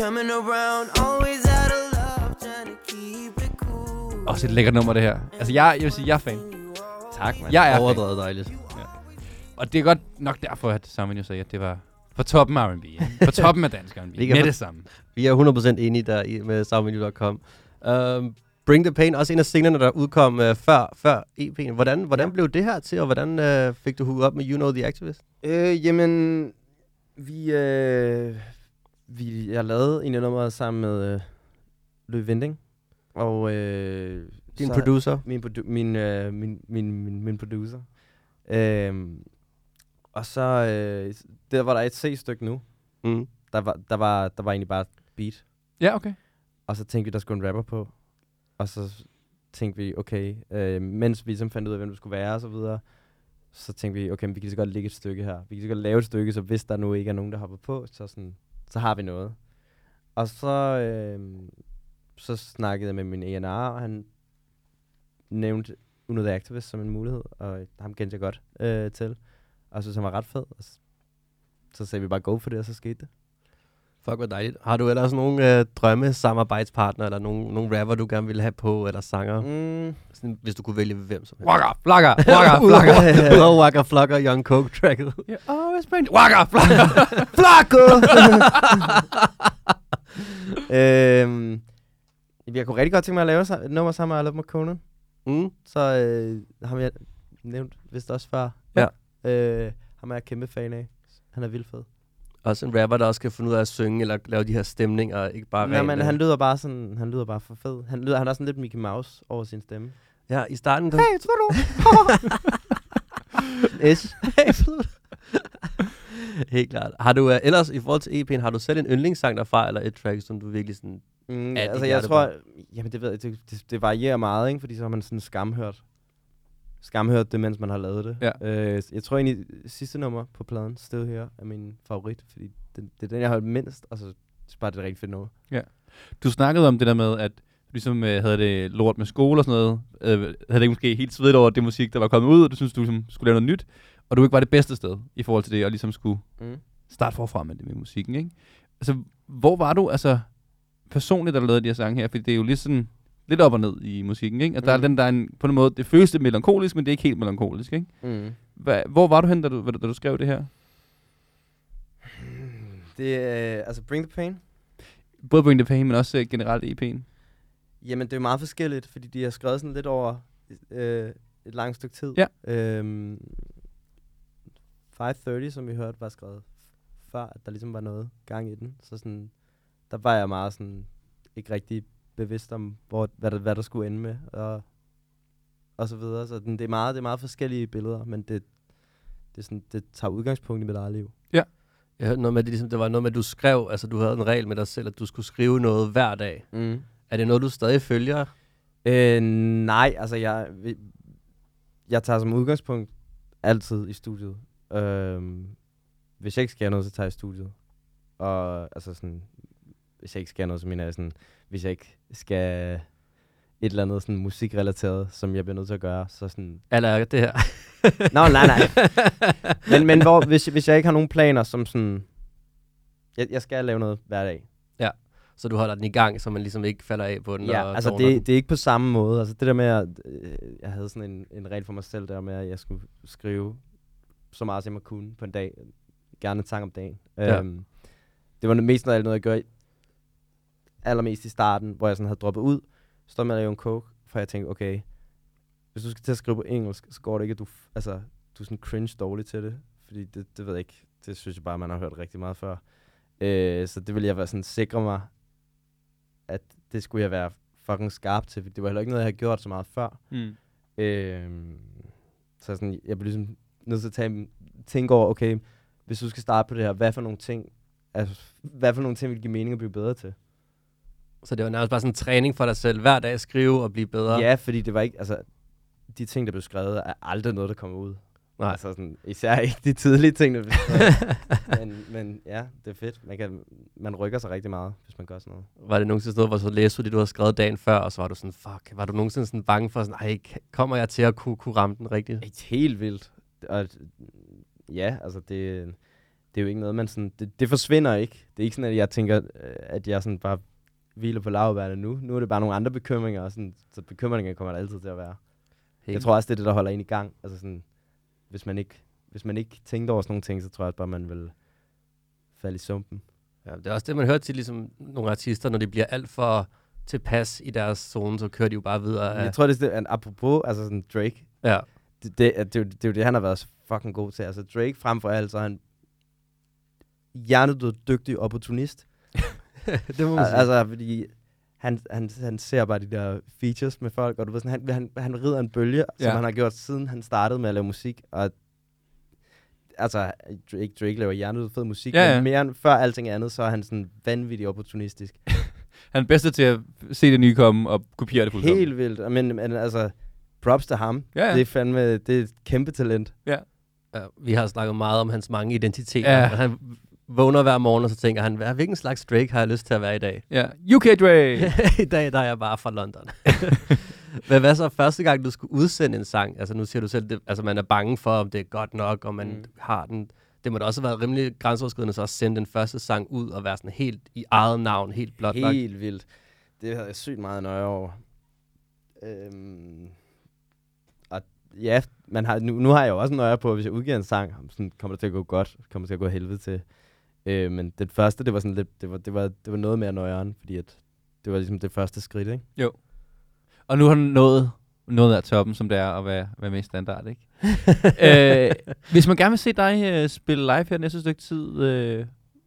Coming around, always out of love, trying to keep it cool. Også et lækkert nummer, det her. Altså, jeg, jeg vil sige, jeg er fan. Tak, man. Jeg er fan. Overdrevet dejligt. Og det er godt nok derfor, at Simon jo sagde, at det var på toppen af R&B. ikke? På toppen af dansk R&B. [laughs] Med det samme. Vi er 100% enige der i, med soundmenu.com. Um, Bring the Pain, også en af singlerne, der udkom uh, før, før EP'en. Hvordan, hvordan Ja. blev det her til, og hvordan uh, fik du hooket op med You Know The Activist? Øh, jamen, vi, øh, vi, jeg lavede en af nummeret sammen med øh, Louis Vinding. Og øh, Din så- producer? Min, produ- min, øh, min, min, min, min producer. Øhm, og så, øh, der var der et C-stykke nu. Mm. Der var, der, var, der var egentlig bare et beat. Ja, okay. Og så tænkte vi, der skulle en rapper på. Og så tænkte vi, okay, øh, mens vi ligesom fandt ud af, hvem det skulle være og så videre, så tænkte vi, okay, men vi kan så godt lægge et stykke her. Vi kan så godt lave et stykke, så hvis der nu ikke er nogen, der hopper på, så, sådan, så har vi noget. Og så, øh, så snakkede jeg med min ENR, og han nævnte Uno The Activist som en mulighed, og ham kendte jeg godt øh, til. Og så han var ret fed. Og så, så sagde vi bare go for det, og så skete det. Fuck, hvor dejligt. Har du ellers nogle øh, drømme samarbejdspartner, eller nogle, nogle rapper, du gerne ville have på, eller sanger? Mm. Sådan, hvis du kunne vælge hvem som helst. Waka, flagger, [laughs] waka, flagger. Udover Waka Flocka, Young Coke tracket. [laughs] Yeah, always bring Waka, flagger. [laughs] Flacco! øhm, jeg kunne rigtig godt tænke mig at lave et nummer sammen med I Love Conan. Mm. Så øh, ham jeg nævnt vist også før. Ja. Øh, ham er jeg kæmpe fan af. Han er vildt fed. Også en rapper, der også kan finde ud af at synge, eller lave de her stemninger, ikke bare Nej, men øh, han lyder bare sådan, han lyder bare for fed. Han lyder, han har sådan lidt Mickey Mouse over sin stemme. Ja, i starten... Der, Hey, tror du? [laughs] Ish. Helt klart. Har du uh, ellers, i forhold til EP'en, har du selv en yndlingssang derfra, eller et track, som du virkelig sådan... Mm, Ja, altså, jeg tror, jamen det, ved jeg, det, det, det varierer meget, ikke? Fordi så har man sådan skamhørt. Skamhørt det, mens man har lavet det. Ja. Øh, jeg tror egentlig, sidste nummer på pladen, Still Here, er min favorit, fordi det, det er den, jeg har hørt mindst, og så jeg bare, det rigtig fedt nummer. Du snakkede om det der med, at du ligesom øh, havde det lort med skole og sådan noget. Øh, havde det måske helt svedt over det musik, der var kommet ud, og du synes, du ligesom skulle lave noget nyt. Og du ikke var det bedste sted i forhold til det, og ligesom skulle Mm. starte forfra med det med musikken, ikke? Altså, hvor var du, altså, personligt, du lavede de her sange her? Fordi det er jo lidt sådan, lidt op og ned i musikken, ikke? At der er Mm. den, der er en, på en måde, det føles lidt melankolisk, men det er ikke helt melankolisk, ikke? Mm. Hva, hvor var du hen, da du, da du skrev det her? Det er, altså Bring the Pain. Både Bring the Pain, men også uh, generelt EP'en. Jamen, det er meget forskelligt, fordi de har skrevet sådan lidt over øh, et langt stykke tid. Ja. Øhm, 530, som vi hørte, var skrevet før, at der ligesom var noget gang i den. Så sådan, der var jeg meget sådan, ikke rigtig bevidst om, hvor, hvad, der, hvad der skulle ende med, og, og så videre. Så den, det, er meget, det er meget forskellige billeder, men det, det, er sådan, det tager udgangspunkt i mit eget liv. Jeg hørte noget med, det, ligesom, det var noget med, at du skrev, altså du havde en regel med dig selv, at du skulle skrive noget hver dag. Mm. Er det noget, du stadig følger? Øh, nej, altså jeg, jeg tager som udgangspunkt altid i studiet. Øhm, hvis jeg ikke skal noget, så tager jeg i studiet. Og altså sådan, hvis jeg ikke skal noget, så mener jeg sådan, hvis jeg ikke skal et eller andet sådan musikrelateret, som jeg bliver nødt til at gøre, så sådan... Eller er det her? [laughs] Nå, nej, nej. [laughs] Men, men hvor, hvis, hvis jeg ikke har nogen planer, som sådan... Jeg, jeg skal lave noget hver dag. Så du holder den i gang, så man ligesom ikke falder af på den? Ja, altså tårner den. det, det er ikke på samme måde. Altså det der med, at øh, jeg havde sådan en, en regel for mig selv der med, at jeg skulle skrive så meget, som jeg kunne på en dag. Gerne en sang om dagen. Ja. Øhm, det var mest noget, noget jeg gjorde i- allermest i starten, hvor jeg sådan havde droppet ud, stod med at lave en coke, for jeg tænkte, okay, hvis du skal til at skrive på engelsk, så går det ikke, at du, altså, du er sådan cringe dårlig til det, fordi det, det ved jeg ikke, det synes jeg bare, man har hørt rigtig meget før. Øh, så det ville jeg være sådan sikre mig, at det skulle jeg være fucking skarp til, for det var heller ikke noget, jeg havde gjort så meget før. Mm. Øh, så sådan, jeg blev ligesom nødt til at tage, tænke over, okay, hvis du skal starte på det her, hvad for nogle ting, altså, hvad for nogle ting vil give mening at blive bedre til? Så det var nærmest bare sådan en træning for dig selv. Hver dag at skrive og blive bedre. Ja, fordi det var ikke, altså, de ting, der blev skrevet, er aldrig noget, der kommer ud. Nej. Altså sådan, især ikke de tidlige ting, der blev skrevet. [laughs] men, men ja, det er fedt. Man, kan, man rykker sig rigtig meget, hvis man gør sådan noget. Var det nogensinde sådan noget, hvor så læste du det, du havde skrevet dagen før, og så var du sådan, fuck, var du nogensinde sådan bange for sådan, ej, kommer jeg til at kunne, kunne ramme den rigtigt? Det er helt vildt. Og ja, altså det, det er jo ikke noget, man sådan, det, det forsvinder ikke. Det er ikke sådan, at jeg tænker, øh, at jeg sådan bare hviler på lavværende nu. Nu er det bare nogle andre bekymringer, og sådan, så bekymringer kommer der altid til at være. Helt. Jeg tror også, det er det, der holder en i gang. Altså sådan, hvis man ikke, hvis man ikke tænkte over sådan nogle ting, så tror jeg bare, man vil falde i sumpen. Ja, det er også det, man hører til ligesom nogle artister, når de bliver alt for tilpas i deres zone, så kører de jo bare videre. Ja. Jeg tror, det er apropos, altså sådan Drake, ja. det, det, det, det, er det er jo det, han har været fucking god til. Altså Drake frem for alt, så er han hjernedød dygtig opportunist. [laughs] det må man sige. altså, fordi han, han, han ser bare de der features med folk, og du ved sådan, han, han, han rider en bølge, ja. Ja. som han har gjort siden han startede med at lave musik, og altså, Drake, Drake laver hjernedød fed musik, Ja, ja, ja. men mere end før alting andet, så er han sådan vanvittig opportunistisk. [laughs] Han er bedste til at se det nye komme og kopiere det fuldkommen. Helt vildt, men, men altså, props til ham. Ja, ja. Det er fandme, det er et kæmpe talent. Ja, vi har snakket meget om hans mange identiteter. Ja. Ja. Han vågner hver morgen, og så tænker han, "Hvad- hvilken slags Drake har jeg lyst til at være i dag? Ja. UK Dre! [laughs] I dag der er jeg bare fra London. [laughs] Men hvad så første gang, du skulle udsende en sang? Altså nu siger du selv, det, altså man er bange for, om det er godt nok, og man Mm. har den. Det må da også have været rimelig grænseoverskridende, så at sende den første sang ud og være sådan helt i eget navn, helt blot nok. Helt vildt. Det havde jeg sygt meget nøje over. Øhm, og ja, man har, nu, nu har jeg jo også nøje på, at hvis jeg udgiver en sang, sådan kommer det til at gå godt, kommer det til at gå helvede til. Øh, men det første, det var sådan lidt, det var, det var, det var noget mere nøjeren, fordi at det var ligesom det første skridt, ikke? Og nu har han nået noget af toppen, som det er at være, være med i standard, ikke? [laughs] øh, hvis man gerne vil se dig øh, spille live her næste stykke tid, øh,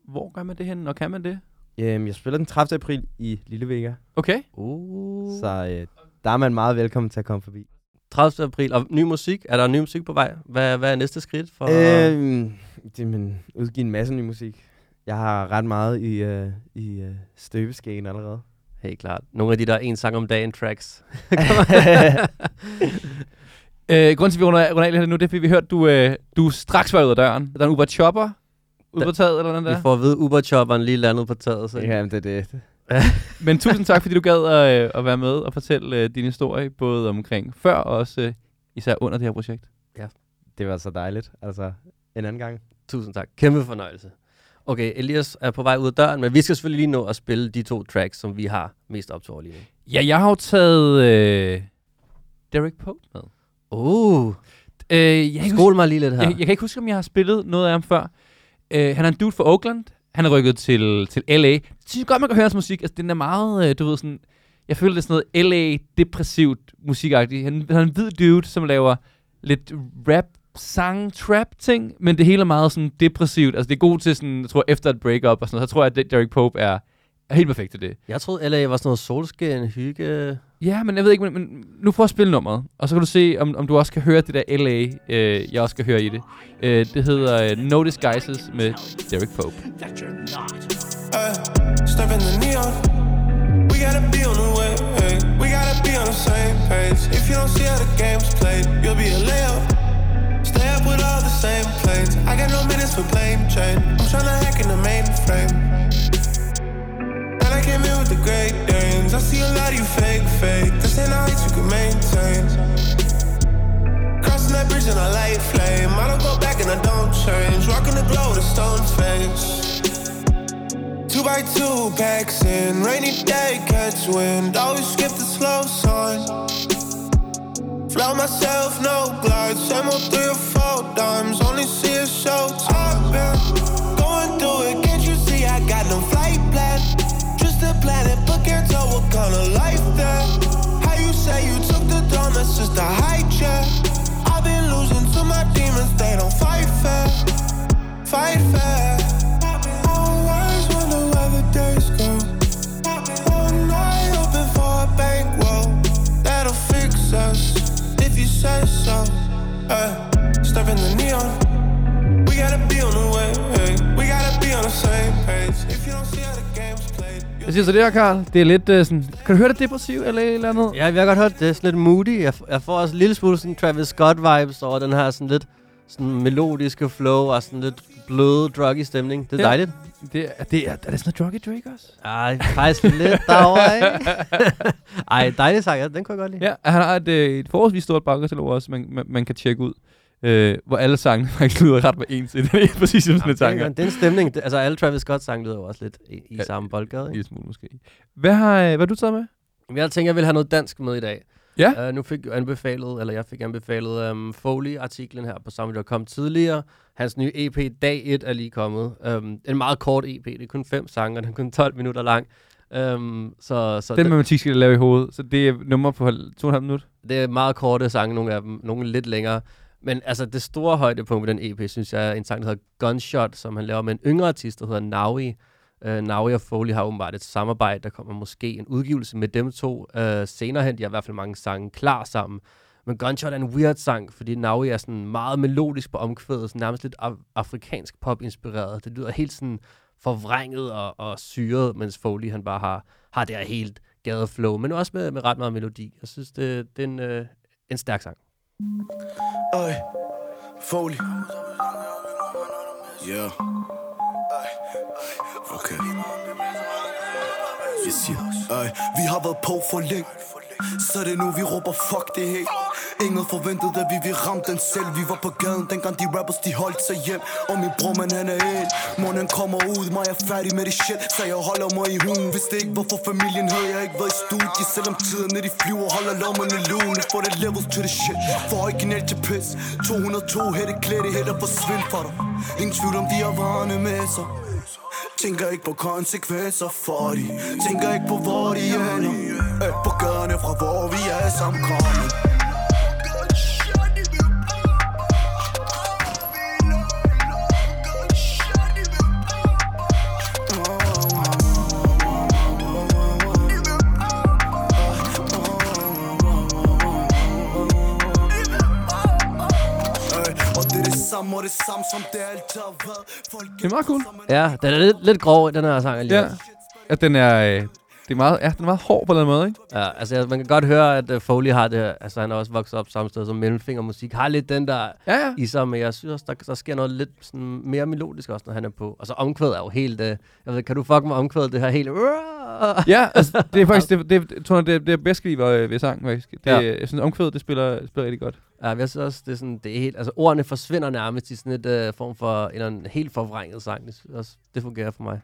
hvor gør man det hen, og kan man det? Øhm, jeg spiller den 30. april i Lille Vega, Okay. Uh. så øh, der er man meget velkommen til at komme forbi. 30. april. Og ny musik? Er der ny musik på vej? Hvad, hvad er næste skridt for... Øhm, det men udgive en masse ny musik. Jeg har ret meget i, øh, i øh, støbeskeen allerede. Helt klart. Nogle af de der en sang om dagen tracks. [laughs] [laughs] Øh, grunden til, at vi runder runder af lidt nu, det er, fordi vi hørte, du, øh, du straks var ud af døren. Der er en Uber Chopper ude på taget, eller noget Vi der. får at vide, Uber-chopperen lige landet på taget. Så. Ja, men det er det. [laughs] Men tusind tak, fordi du gad at, øh, at være med og fortælle øh, din historie, både omkring før og også øh, især under det her projekt. Det var så dejligt. Altså, en anden gang. Tusind tak. Kæmpe fornøjelse. Okay, Elias er på vej ud af døren, men vi skal selvfølgelig lige nå at spille de to tracks, som vi har mest op til over lige nu. Ja, jeg har jo taget øh, Derek Pope med. Uh, Øh, jeg, skål mig lige lidt her. jeg, jeg kan ikke huske, om jeg har spillet noget af ham før. Øh, han er en dude fra Oakland. Han er rykket til, til L.A. Jeg synes godt, man kan høre hans musik. Altså, den er meget, øh, du ved sådan... Jeg føler, det er sådan noget L.A. musikagtigt. Han, han er en hvid dude, som laver lidt rap, sang, trap ting, men det hele er meget sådan depressivt. Altså, det er godt til sådan, jeg tror, efter et breakup og sådan noget, så tror jeg, at Derek Pope er, er helt perfekt til det. Jeg troede, LA var sådan noget solskin, hygge. Ja, men jeg ved ikke, men, men nu får jeg spille nummeret, og så kan du se, om, om du også kan høre det der LA, øh, jeg også skal høre i det. Øh, det hedder øh, No Disguises med Derek Pope. Ay, step in the neon. We gotta be on the way. Hey. We gotta be on the same page. If you don't see how the game's played, you'll be a layup. Up with all the same planes. I got no minutes for plane train. I'm tryna hack in the mainframe. And I came in with the great dames. I see a lot of you fake, fake. This ain't heights you can maintain. Crossing that bridge in a light flame. I don't go back and I don't change. Rocking the glow with a stone face. Two by two packs in, rainy day catch wind. Always skip the slow sign. Fly myself, no glide. Send more three or four dimes. Only see a show been Going through it, can't you see? I got no flight plan. Just a planet, but can't tell what kind of life that. How you say you took the throne? That's just a hijack. I've been losing to my demons, they don't fight fair. Fight fair. Say so. Hey, step in the neon. We gotta be on the way. Hey, we gotta be on the same page. If you don't see how the game's played, Jeg siger så det her, Karl. Det er lidt uh, sådan... Kan du høre det depressiv eller et eller andet? Ja, vi har godt hørt det. er Sådan lidt moody. Jeg, jeg får også en lille smule sådan Travis Scott-vibes over den her sådan lidt sådan melodiske flow og sådan lidt bløde, druggy stemning. Det er Ja. dejligt. Det er, det er, er det sådan noget Druggy Drake også? Ej, faktisk lidt derovre, ikke? [laughs] Ej, dejlig sang. Ja, den kunne jeg godt lide. Ja, han har et, øh, et forholdsvis stort bagkatalog også, man, man, man kan tjekke ud. Øh, hvor alle sangene [laughs] faktisk lyder ret med ens. [laughs] Det er præcis som sådan et sang. det, er, en stemning. Det, altså, alle Travis Scott-sange lyder jo også lidt i, i Ja, samme boldgade. En Ikke? lille smule måske. Hvad har, øh, hvad har du taget med? Jeg tænker, jeg vil have noget dansk med i dag. Ja. Uh, nu fik jeg anbefalet, eller jeg fik anbefalet um, Foley-artiklen her på der kom tidligere. Hans nye EP, Dag 1, er lige kommet. Um, en meget kort EP, det er kun fem sange, og den er kun 12 minutter lang. Um, så så Den matematik skal jeg lave i hovedet, så det er nummer på halv- to og en halv minut. det er meget korte sange, nogle af dem, nogle lidt længere. Men altså, det store højdepunkt ved den EP, synes jeg, er en sang, der hedder Gunshot, som han laver med en yngre artist, der hedder Naui. Øh, uh, Nauri og Foley har åbenbart et samarbejde, der kommer måske en udgivelse med dem to uh, senere hen. De har i hvert fald mange sange klar sammen. Men Gunshot er en weird sang, fordi Nauri er sådan meget melodisk på omkvædet, sådan nærmest lidt af- afrikansk pop-inspireret. Det lyder helt sådan forvrænget og, og syret, mens Foley han bare har, har det her helt gadeflow, men også med, med ret meget melodi. Jeg synes, det, det er en, øh, en stærk sang. Øj, Foley. Yeah. Okay. Jeg siger, øj, vi har været på for længe. Så det nu, vi råber fuck det her. Ingen forventede, at vi ville ramme den selv. Vi var på gaden, dengang de rappers, de holdt sig hjem. Og min bror, man han er en Månen kommer ud, mig er færdig med det shit. Så jeg holder mig i hugen Hvis det ikke var for familien, havde jeg ikke været i studie Selvom tiden, er de flyver, holder lommerne lune. For det levels to the shit. For original til pis. 202 hætte klæde, hætter forsvind for dig. Ingen tvivl om, de har varerne med sig. Tænker ikke på konsekvenser for de. Tænker ikke på hvor de ender. Øh, På gaderne fra hvor vi er sammen kommet det samme og det samme som det altid har været Folk Det er meget cool. Ja, den er lidt, lidt grov, den her sang alligevel. Ja. Ja, den er, øh, det er meget, ja, den er meget hård på den måde, ikke? Ja, altså jeg, man kan godt høre, at uh, Foley har det, altså han er også vokset op samme sted som Mellemfingermusik, har lidt den der Ja, ja. i sig, men jeg synes også, der, der sker noget lidt sådan, mere melodisk også, når han er på. Altså omkvædet er jo helt, uh, jeg ved, kan du fuck med omkvædet, det her helt... Ja, altså, det er faktisk, det, det, jeg tror, det, det er bedst lide ved, ved sangen, faktisk. Det, Ja. Jeg synes, omkvædet, det spiller, spiller rigtig godt. Ja, jeg synes også, det er sådan, det er helt, altså ordene forsvinder nærmest i sådan et uh, form for en, eller anden helt forvrænget sang. Det, jeg også, det fungerer for mig.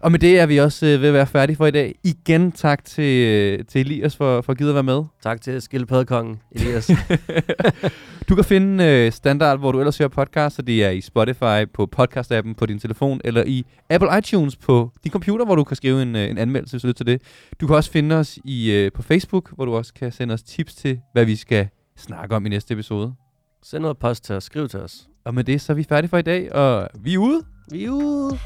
Og med det er vi også øh, ved at være færdige for i dag. Igen tak til, øh, til Elias for, for at give at være med. Tak til Skildpaddekongen, Elias. [laughs] [laughs] Du kan finde øh, standard, hvor du ellers hører podcast, så det er i Spotify, på podcast-appen på din telefon, eller i Apple iTunes på din computer, hvor du kan skrive en, øh, en anmeldelse, hvis du lytter til det. Du kan også finde os i, øh, på Facebook, hvor du også kan sende os tips til, hvad vi skal snakke om i næste episode. Send noget post til os, skriv til os. Og med det, så er vi færdige for i dag, og vi er ude. Vi er ude.